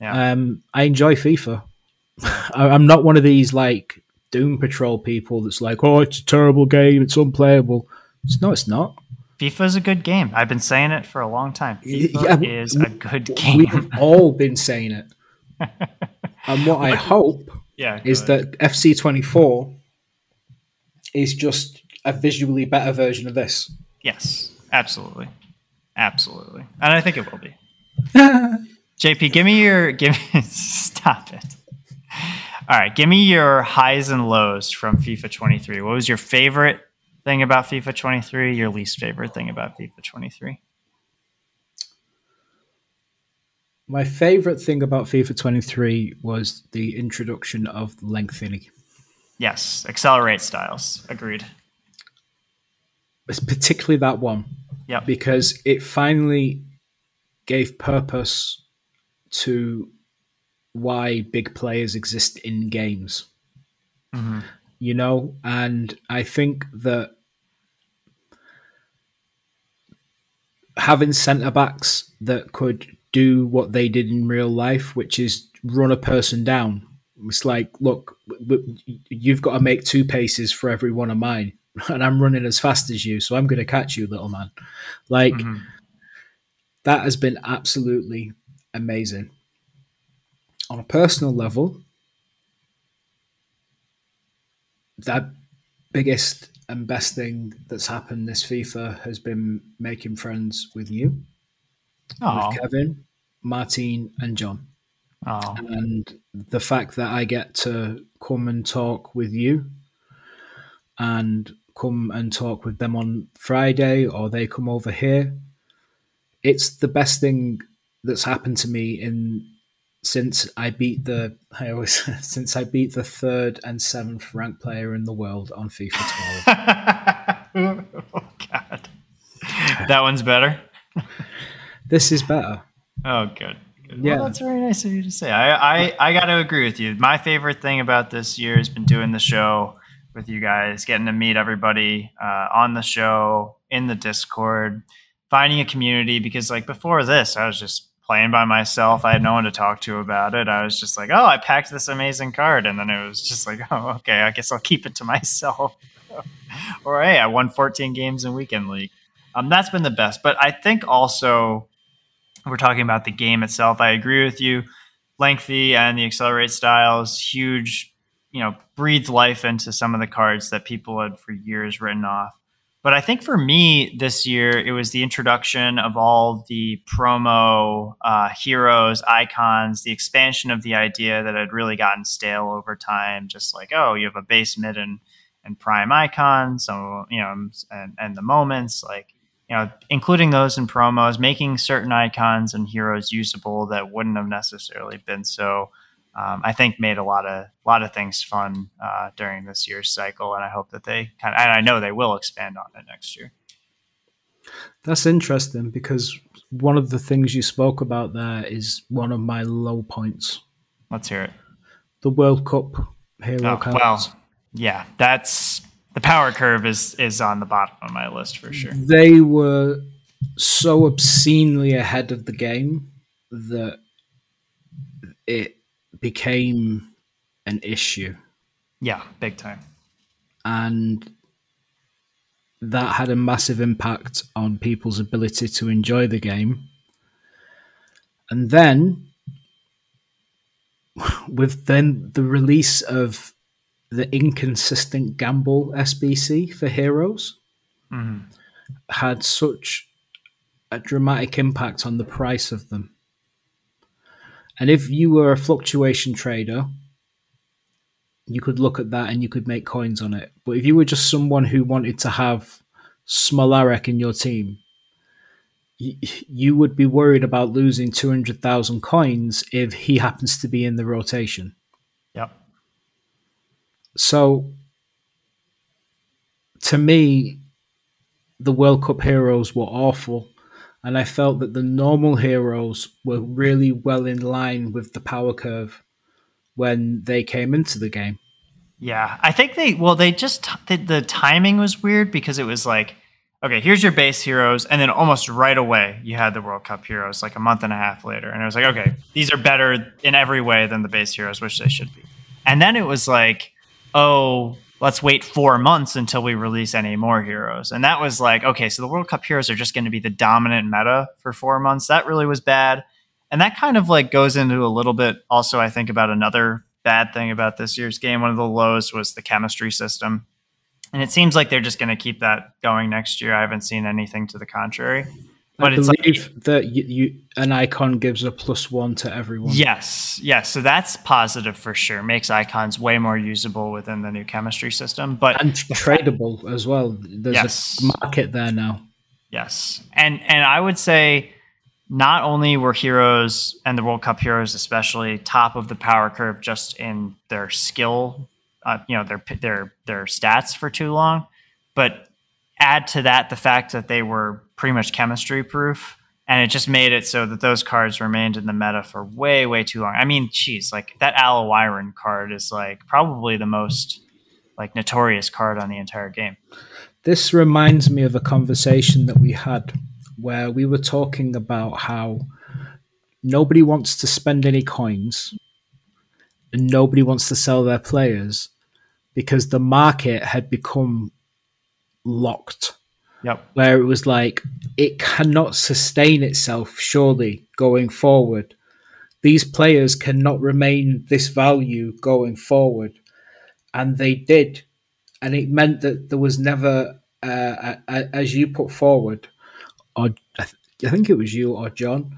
Yeah. Um, I enjoy FIFA. [laughs] I, I'm not one of these like Doom Patrol people that's like, oh, it's a terrible game, it's unplayable. It's, no, it's not. FIFA is a good game. I've been saying it for a long time. FIFA yeah, is we- a good game. We've all been saying it. [laughs] and what I hope yeah, is good. that FC24 is just a visually better version of this. yes, absolutely, absolutely, and I think it will be. [laughs] JP, give me your give me [laughs] stop it. All right, give me your highs and lows from FIFA 23. What was your favorite thing about FIFA 23? Your least favorite thing about FIFA 23? My favorite thing about FIFA 23 was the introduction of lengthening. Yes, accelerate styles. Agreed. It's particularly that one Yep. because it finally gave purpose to why big players exist in games. Mhm. You know, and I think that having centre backs that could do what they did in real life, which is run a person down. It's like, look, you've got to make two paces for every one of mine, [laughs] and I'm running as fast as you, so I'm going to catch you, little man. Like Mhm. that has been absolutely amazing. On a personal level, that biggest and best thing that's happened this FIFA has been making friends with you, with Kevin, Martine, and John. oh, And the fact that I get to come and talk with you and come and talk with them on Friday or they come over here, it's the best thing that's happened to me in since I beat the I always [laughs] since I beat the third and seventh ranked player in the world on FIFA 12. [laughs] oh God, that one's better. this is better. Oh, good. good. Yeah. Well, that's very nice of you to say. I, I, I got to agree with you. My favorite thing about this year has been doing the show with you guys, getting to meet everybody uh, on the show, in the Discord, finding a community. Because, like, before this, I was just playing by myself. I had no one to talk to about it. I was just like, oh, I packed this amazing card. And then it was just like, [laughs] oh, okay, I guess I'll keep it to [laughs] myself. [laughs] or, hey, I won 14 games in Weekend League. Um, that's been the best. But I think also we're talking about the game itself. I agree with you. Lengthy and the accelerate styles, huge, you know, breathed life into some of the cards that people had for years written off. But I think for me this year, it was the introduction of all the promo uh, heroes, icons, the expansion of the idea that had really gotten stale over time. Just like, oh, you have a base, mid, and, and prime icon. So, you know, and, and the moments, like, you know, including those in promos, making certain icons and heroes usable that wouldn't have necessarily been so. Um, I think made a lot of lot of things fun uh, during this year's cycle, and I hope that they kind of, and I know they will expand on it next year. That's interesting because one of the things you spoke about there is one of my low points. Let's hear it. The World Cup hero Oh, cards. well, yeah, that's the power curve is is on the bottom of my list for sure. They were so obscenely ahead of the game that it became an issue. Yeah, big time. And that had a massive impact on people's ability to enjoy the game. And then, [laughs] with then the release of the inconsistent gamble SBC for heroes, Mhm. had such a dramatic impact on the price of them. And if you were a fluctuation trader, you could look at that and you could make coins on it. But if you were just someone who wanted to have Smolarek in your team, you would be worried about losing 200,000 coins if he happens to be in the rotation. Yep. So, to me, the World Cup heroes were awful, and I felt that the normal heroes were really well in line with the power curve when they came into the game. Yeah, I think they well they just the, the timing was weird because it was like okay, here's your base heroes, and then almost right away you had the World Cup heroes, like a month and a half later, and it was like, okay, these are better in every way than the base heroes, which they should be. And then it was like, oh, let's wait four months until we release any more heroes, and that was like, okay, so the World Cup heroes are just going to be the dominant meta for four months. That really was bad, and that kind of like goes into a little bit also, I think, about another bad thing about this year's game. One of the lows was the chemistry system and it seems like they're just going to keep that going next year. I haven't seen anything to the contrary. But I it's believe like, that you, you, an icon gives a plus one to everyone. Yes, yes. So that's positive for sure. Makes icons way more usable within the new chemistry system, but and tradable as well. There's yes. a market there now. Yes, and and I would say not only were heroes and the World Cup heroes especially top of the power curve just in their skill uh, you know their their their stats for too long, but add to that the fact that they were pretty much chemistry proof, and it just made it so that those cards remained in the meta for way way too long. I mean, geez, like that Al-Owairan card is like probably the most like notorious card on the entire game. This reminds me of a conversation that we had where we were talking about how nobody wants to spend any coins and nobody wants to sell their players because the market had become locked. Yep. Where it was like it cannot sustain itself surely going forward. These players cannot remain this value going forward. And they did. And it meant that there was never, uh, as you put forward, or I, th- I think it was you or John,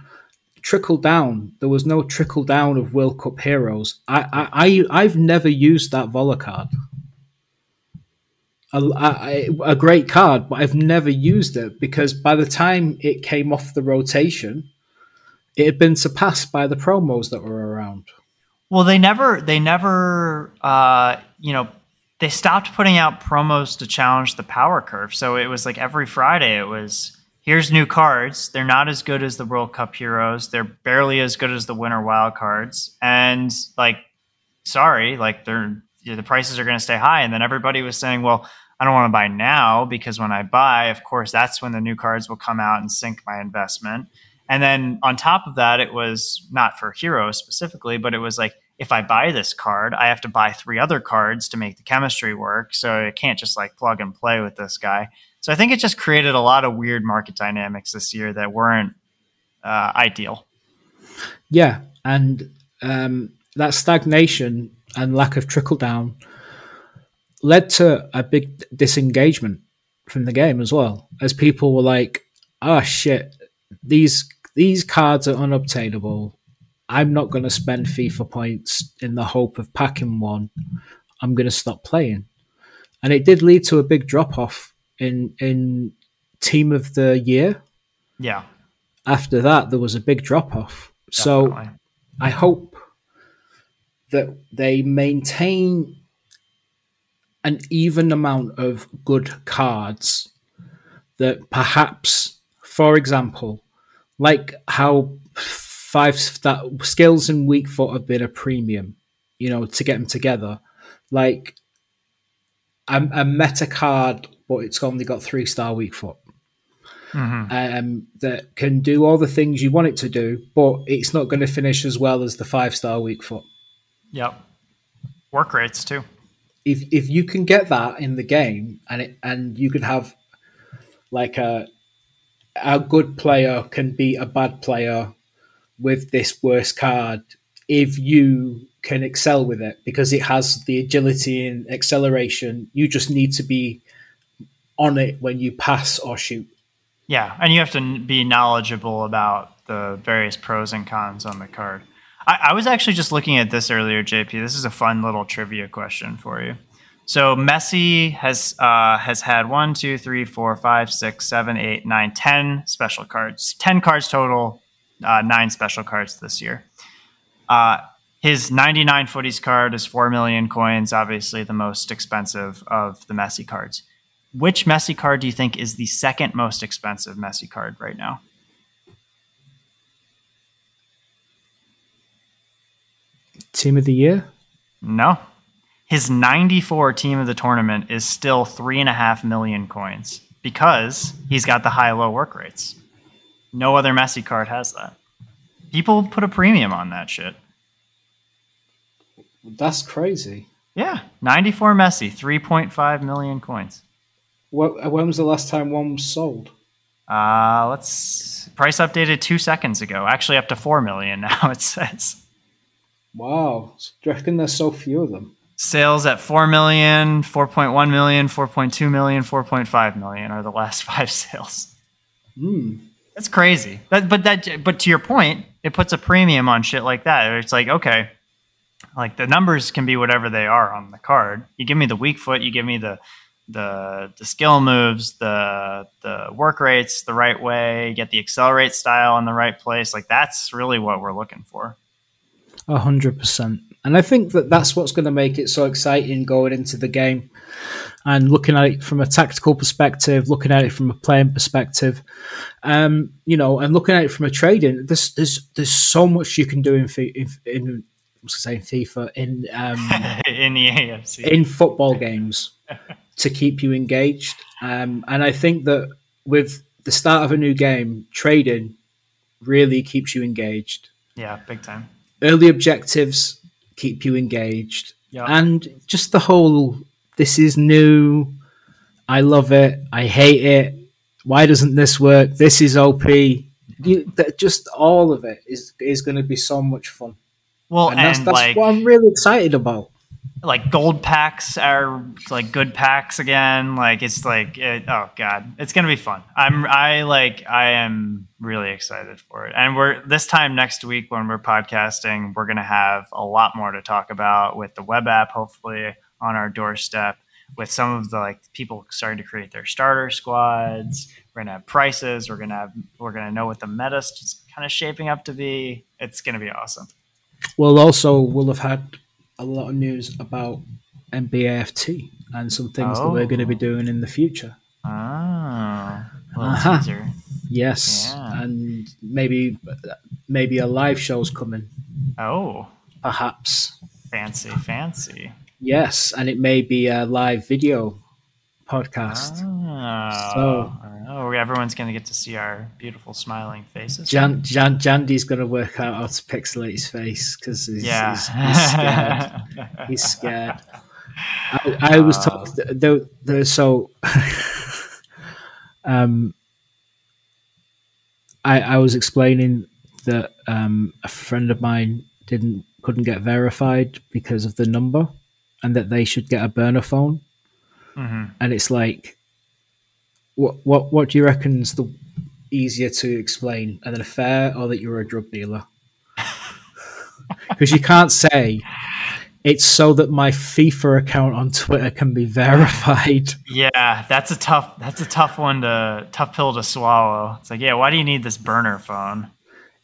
trickle down. There was no trickle down of World Cup heroes. I, I, I have never used that Vola card. A, a, great card, but I've never used it because by the time it came off the rotation, it had been surpassed by the promos that were around. Well, they never, they never, uh, you know, they stopped putting out promos to challenge the power curve. So it was like every Friday, it was here's new cards. They're not as good as the World Cup heroes. They're barely as good as the winter wild cards. And like, sorry, like they're the prices are going to stay high. And then everybody was saying, well, I don't want to buy now because when I buy, of course, that's when the new cards will come out and sink my investment. And then on top of that, it was not for heroes specifically, but it was like if I buy this card, I have to buy three other cards to make the chemistry work. So I can't just like plug and play with this guy. So I think it just created a lot of weird market dynamics this year that weren't uh, ideal. Yeah, and um, that stagnation and lack of trickle down led to a big disengagement from the game as well, as people were like, "Oh shit, these these cards are unobtainable. I'm not going to spend FIFA points in the hope of packing one. I'm going to stop playing." And it did lead to a big drop off in in team of the year. Yeah. After that, there was a big drop off. So I hope that they maintain an even amount of good cards that perhaps, for example, like how five that skills and weak foot have been a premium, you know, to get them together. Like a, a meta card but it's only got three star weak foot. Mm-hmm. Um, that can do all the things you want it to do, but it's not going to finish as well as the five star weak foot. Yep, work rates too. If if you can get that in the game, and it and you can have like a a good player can be a bad player with this worst card if you can excel with it because it has the agility and acceleration. You just need to be on it when you pass or shoot. Yeah, and you have to be knowledgeable about the various pros and cons on the card. I, I was actually just looking at this earlier, JP. This is a fun little trivia question for you. So Messi has uh, has had one, two, three, four, five, six, seven, eight, nine, ten special cards. Ten cards total. Uh, nine special cards this year. Uh, his 99 FUTTIES card is 4 million coins, obviously the most expensive of the Messi cards. Which Messi card do you think is the second most expensive Messi card right now? Team of the year? No. His 94 team of the tournament is still 3.5 million coins because he's got the high low work rates. No other Messi card has that. People put a premium on that shit. That's crazy. Yeah, 94 Messi, 3.5 million coins. When was the last time one was sold? Uh, let's price updated two seconds ago. Actually, up to 4 million [laughs] now, it says. Wow. Do you reckon there's so few of them? Sales at 4 million, 4.1 million, 4.2 million, 4.5 million are the last [laughs] five sales. Hmm. That's crazy. That, but that, but to your point, it puts a premium on shit like that. It's like, okay, like the numbers can be whatever they are on the card. You give me the weak foot, you give me the the the skill moves, the the work rates the right way, get the accelerate style in the right place. Like that's really what we're looking for. A hundred percent. And I think that that's what's going to make it so exciting going into the game and looking at it from a tactical perspective, looking at it from a playing perspective, um, you know, and looking at it from a trading. There's there's there's so much you can do in in, in was saying FIFA in um, [laughs] in the AFC in football games to keep you engaged. Um, and I think that with the start of a new game, trading really keeps you engaged. Yeah, big time. Early objectives keep you engaged, and just the whole this is new. I love it. I hate it. Why doesn't this work? This is OP. You, that just all of it is is going to be so much fun. Well, and and, that's, that's like what I'm really excited about. Like gold packs are like good packs again. Like it's like it, oh god, it's gonna be fun. I'm I like I am really excited for it. And we're this time next week when we're podcasting, we're gonna have a lot more to talk about with the web app, hopefully on our doorstep. With some of the like people starting to create their starter squads, we're gonna have prices. We're gonna have we're gonna know what the meta's kind of shaping up to be. It's gonna be awesome. Well, also we'll have had a lot of news about NBAFT and some things that we're going to be Oh. doing in the future. Oh, a Uh-huh. teaser. Yes, Yeah. and maybe maybe a live show's coming, Oh, perhaps. fancy, fancy. Yes, and it may be a live video podcast. Oh, So- oh, everyone's gonna get to see our beautiful smiling faces. Jan, Jan, Jandy's going to work out how to pixelate his face because he's, yeah, he's, he's scared. [laughs] He's scared. I, I was Uh, talking. There, there, so, [laughs] um, I I was explaining that um, a friend of mine didn't couldn't get verified because of the number, and that they should get a burner phone. Mhm. And it's like, what what what do you reckon's the easier to explain, an affair or that you're a drug dealer? Because you can't say it's so that my FIFA account on Twitter can be verified. Yeah, that's a tough. That's a tough one to tough pill to swallow. It's like, yeah, why do you need this burner phone?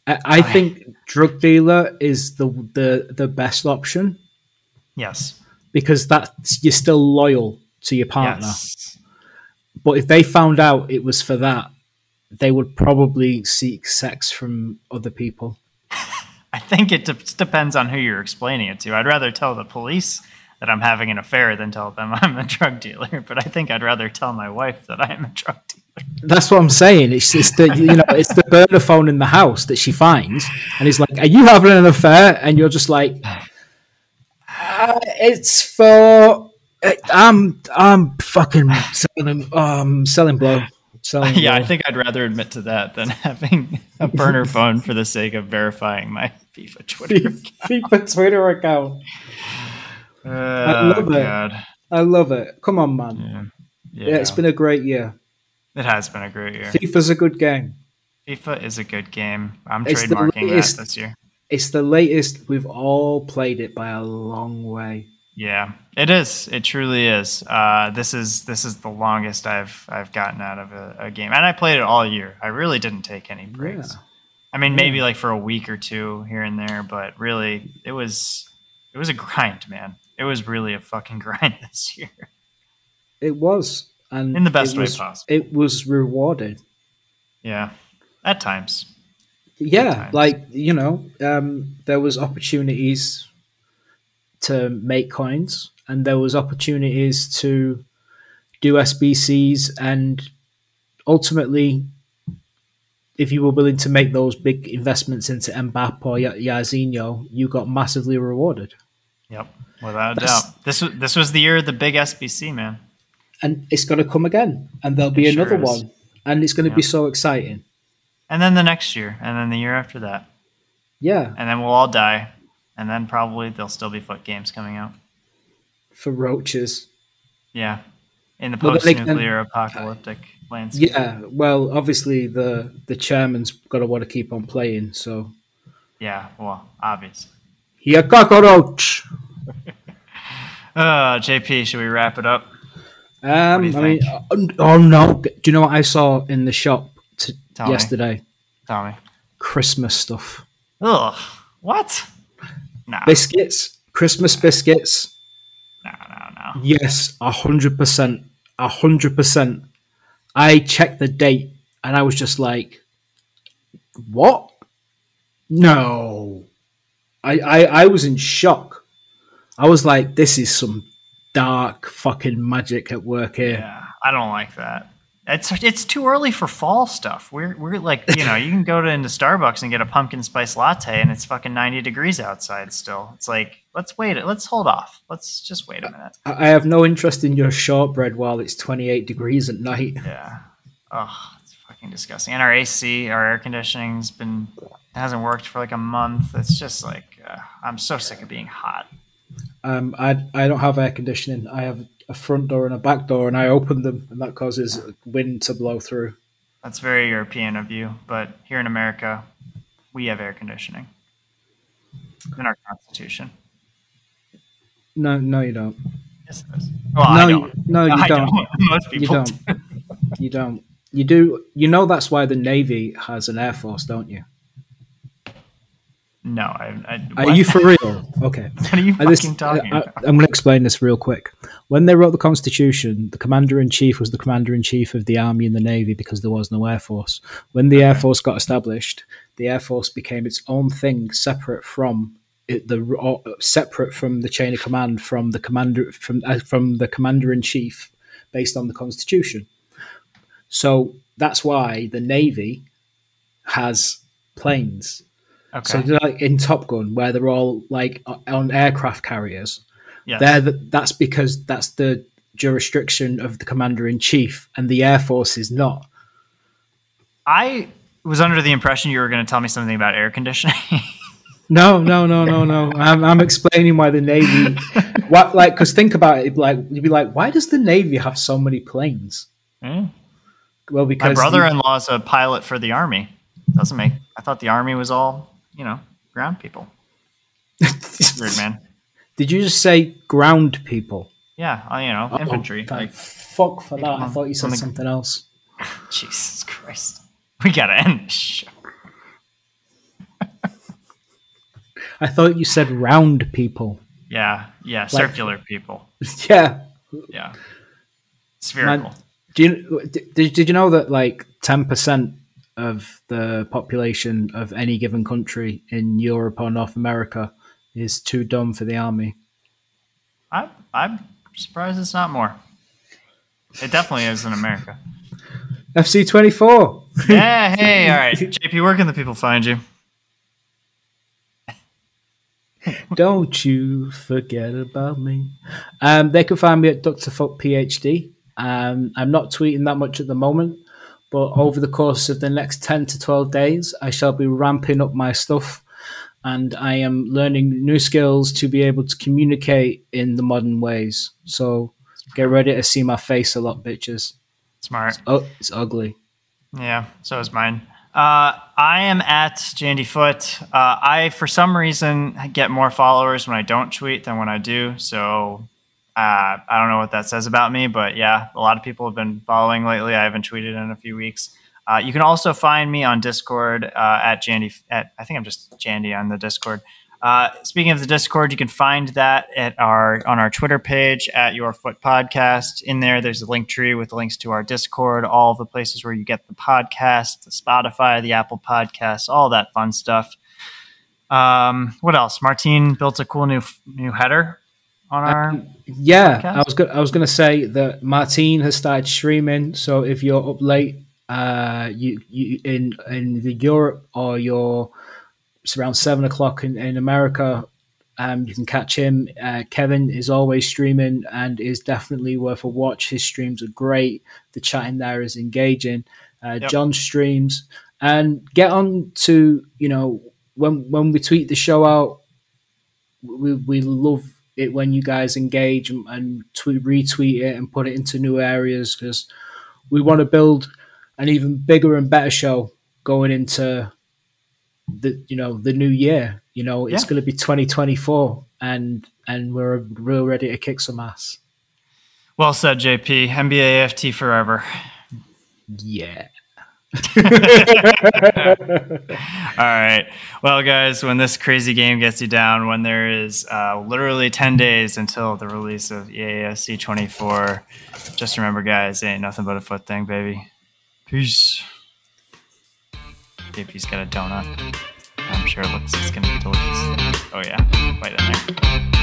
I, I think drug dealer is the the the best option Yes, because that you're still loyal to your partner. yes, But if they found out it was for that, they would probably seek sex from other people. [laughs] I think it de- depends on who you're explaining it to. I'd rather tell the police that I'm having an affair than tell them [laughs] I'm a drug dealer. But I think I'd rather tell my wife that I am a drug dealer. That's what I'm saying. It's it's the you know it's the burner phone in the house that she finds, and he's like, "Are you having an affair?" And you're just like, uh, "It's for I'm I'm fucking selling um selling blow." Selling [laughs] yeah, I think I'd rather admit to that than [laughs] having a burner [laughs] phone for the sake of verifying my FIFA Twitter. FIFA Twitter account. Oh, love it. God. I love it. Come on, man. Yeah. Yeah, it's been a great year. it has been a great year. FIFA's a good game. FIFA is a good game. I'm It's trademarking latest- that this year. It's the latest. We've all played it by a long way. Yeah, it is. It truly is. Uh, this is this is the longest I've I've gotten out of a, a, game, and I played it all year. I really didn't take any breaks. Yeah. I mean, maybe yeah. like for a week or two here and there, but really, it was it was a grind, man. It was really a fucking [laughs] grind this year. It was, and in the best way was, possible. It was rewarded. Yeah, at times. Yeah, at times. like you know, um, there was opportunities to make coins, and there was opportunities to do SBCs, and ultimately, if you were willing to make those big investments into Mbappe or Yazinho, you got massively rewarded. Yep, without a That's, doubt. This was this was the year of the big SBC, man. And it's going to come again, and there'll be it another sure one, and it's going to yep. be so exciting. And then the next year, and then the year after that. Yeah. And then we'll all die, and then probably there'll still be FUT games coming out for roaches. Yeah, in the post-nuclear apocalyptic landscape. Yeah, well, obviously the the chairman's got to want to keep on playing, so. Yeah, well, obviously. Yeah, cockroach. [laughs] uh, JP, should we wrap it up? Um, I mean, oh, oh no! Do you know what I saw in the shop t- yesterday? Me. Tell me. Christmas stuff. Ugh! What? Nah. Biscuits, Christmas biscuits. No, no, no. Yes, a hundred percent, a hundred percent. I checked the date and I was just like, "What? No!" I, I, I was in shock. I was like, "This is some dark fucking magic at work here." Yeah, I don't like that. It's it's too early for fall stuff. We're we're like you know you can go to into Starbucks and get a pumpkin spice latte and it's fucking ninety degrees outside still. It's like let's wait. Let's hold off. Let's just wait a minute. I have no interest in your shortbread while it's twenty eight degrees at night. Yeah. Oh, it's fucking disgusting. And our AC, our air conditioning's been hasn't worked for like a month. It's just like uh, I'm so sick of being hot. Um, I I don't have air conditioning. I have a front door and a back door, and I open them, and that causes wind to blow through. That's very European of you, but here in America, we have air conditioning in our constitution. No, no, you don't. Yes. Well, no, you, no, you [laughs] I don't. don't. [laughs] Most people you don't. you don't. You do. You know that's why the Navy has an air force, don't you? No, I, I, Are you for real? [laughs] Okay. what are you fucking this, talking I, am going to explain this real quick. When they wrote the Constitution, the Commander in Chief was the Commander in Chief of the Army and the Navy because there was no Air Force. When the okay. Air Force got established, the Air Force became its own thing, separate from it, the uh, separate from the chain of command from the commander from uh, from the Commander in Chief, based on the Constitution. So that's why the Navy has planes Okay. So like in Top Gun, where they're all like on aircraft carriers, yes. there that's because that's the jurisdiction of the commander in chief, and the Air Force is not. I was under the impression you were going to tell me something about air conditioning. [laughs] no, no, no, no, no. I'm, I'm explaining why the Navy, [laughs] what like, because think about it, like you'd be like, why does the Navy have so many planes? Mm. Well, because my brother-in-law is a pilot for the army. Doesn't make. I thought the army was all you know, ground people. [laughs] Weird man. Did you just say ground people? Yeah, uh, you know, oh, infantry. Like, fuck for that. I thought you said something else. [laughs] Jesus Christ. We gotta end this show. [laughs] I thought you said round people. Yeah, yeah, like, circular people. Yeah. Yeah. Spherical. Man, do you did, did you know that like 10% of the population of any given country in Europe or North America is too dumb for the army. I, I'm surprised it's not more. It definitely is in America. FC 24. yeah, hey, all right. [laughs] JP, where can the people find you? Don't you forget about me. Um, they can find me at Dr. Fuck PhD. Um, I'm not tweeting that much at the moment. But over the course of the next 10 to 12 days, I shall be ramping up my stuff and I am learning new skills to be able to communicate in the modern ways. So get ready to see my face a lot, bitches. Smart. It's, it's ugly. Yeah, so is mine. Uh, I am at Jandy Foot. Uh, I, for some reason, get more followers when I don't tweet than when I do. So uh, I don't know what that says about me, but yeah, a lot of people have been following lately. I haven't tweeted in a few weeks. Uh, you can also find me on Discord uh, at Jandy. At I think I'm just Jandy on the Discord. Uh, speaking of the Discord, you can find that at our on our Twitter page at Your Foot Podcast. In there, there's a link tree with links to our Discord, all the places where you get the podcast, the Spotify, the Apple Podcasts, all that fun stuff. Um, what else? Martine built a cool new new header on our. Um, yeah, podcast. I was go- I was going to say that Martine has started streaming. So if you're up late, uh, you you in in the Europe or you're it's around seven o'clock in, in America. Um, you can catch him. Uh, Kevin is always streaming and is definitely worth a watch. His streams are great. The chatting there is engaging. Uh, yep. John streams and get on to you know when when we tweet the show out. We we love it when you guys engage and, and tweet, retweet it and put it into new areas because we want to build an even bigger and better show going into the you know the new year. You know, it's yeah. going to be 2024, and and we're real ready to kick some ass. Well said, JP. NBA AFT forever. Yeah. All right. Well, guys, when this crazy game gets you down, when there is uh, literally 10 days until the release of EAFC 24, just remember, guys, ain't nothing but a foot thing, baby. Peace. JP's got a donut. I'm sure it looks it's gonna be delicious. Oh yeah, right there.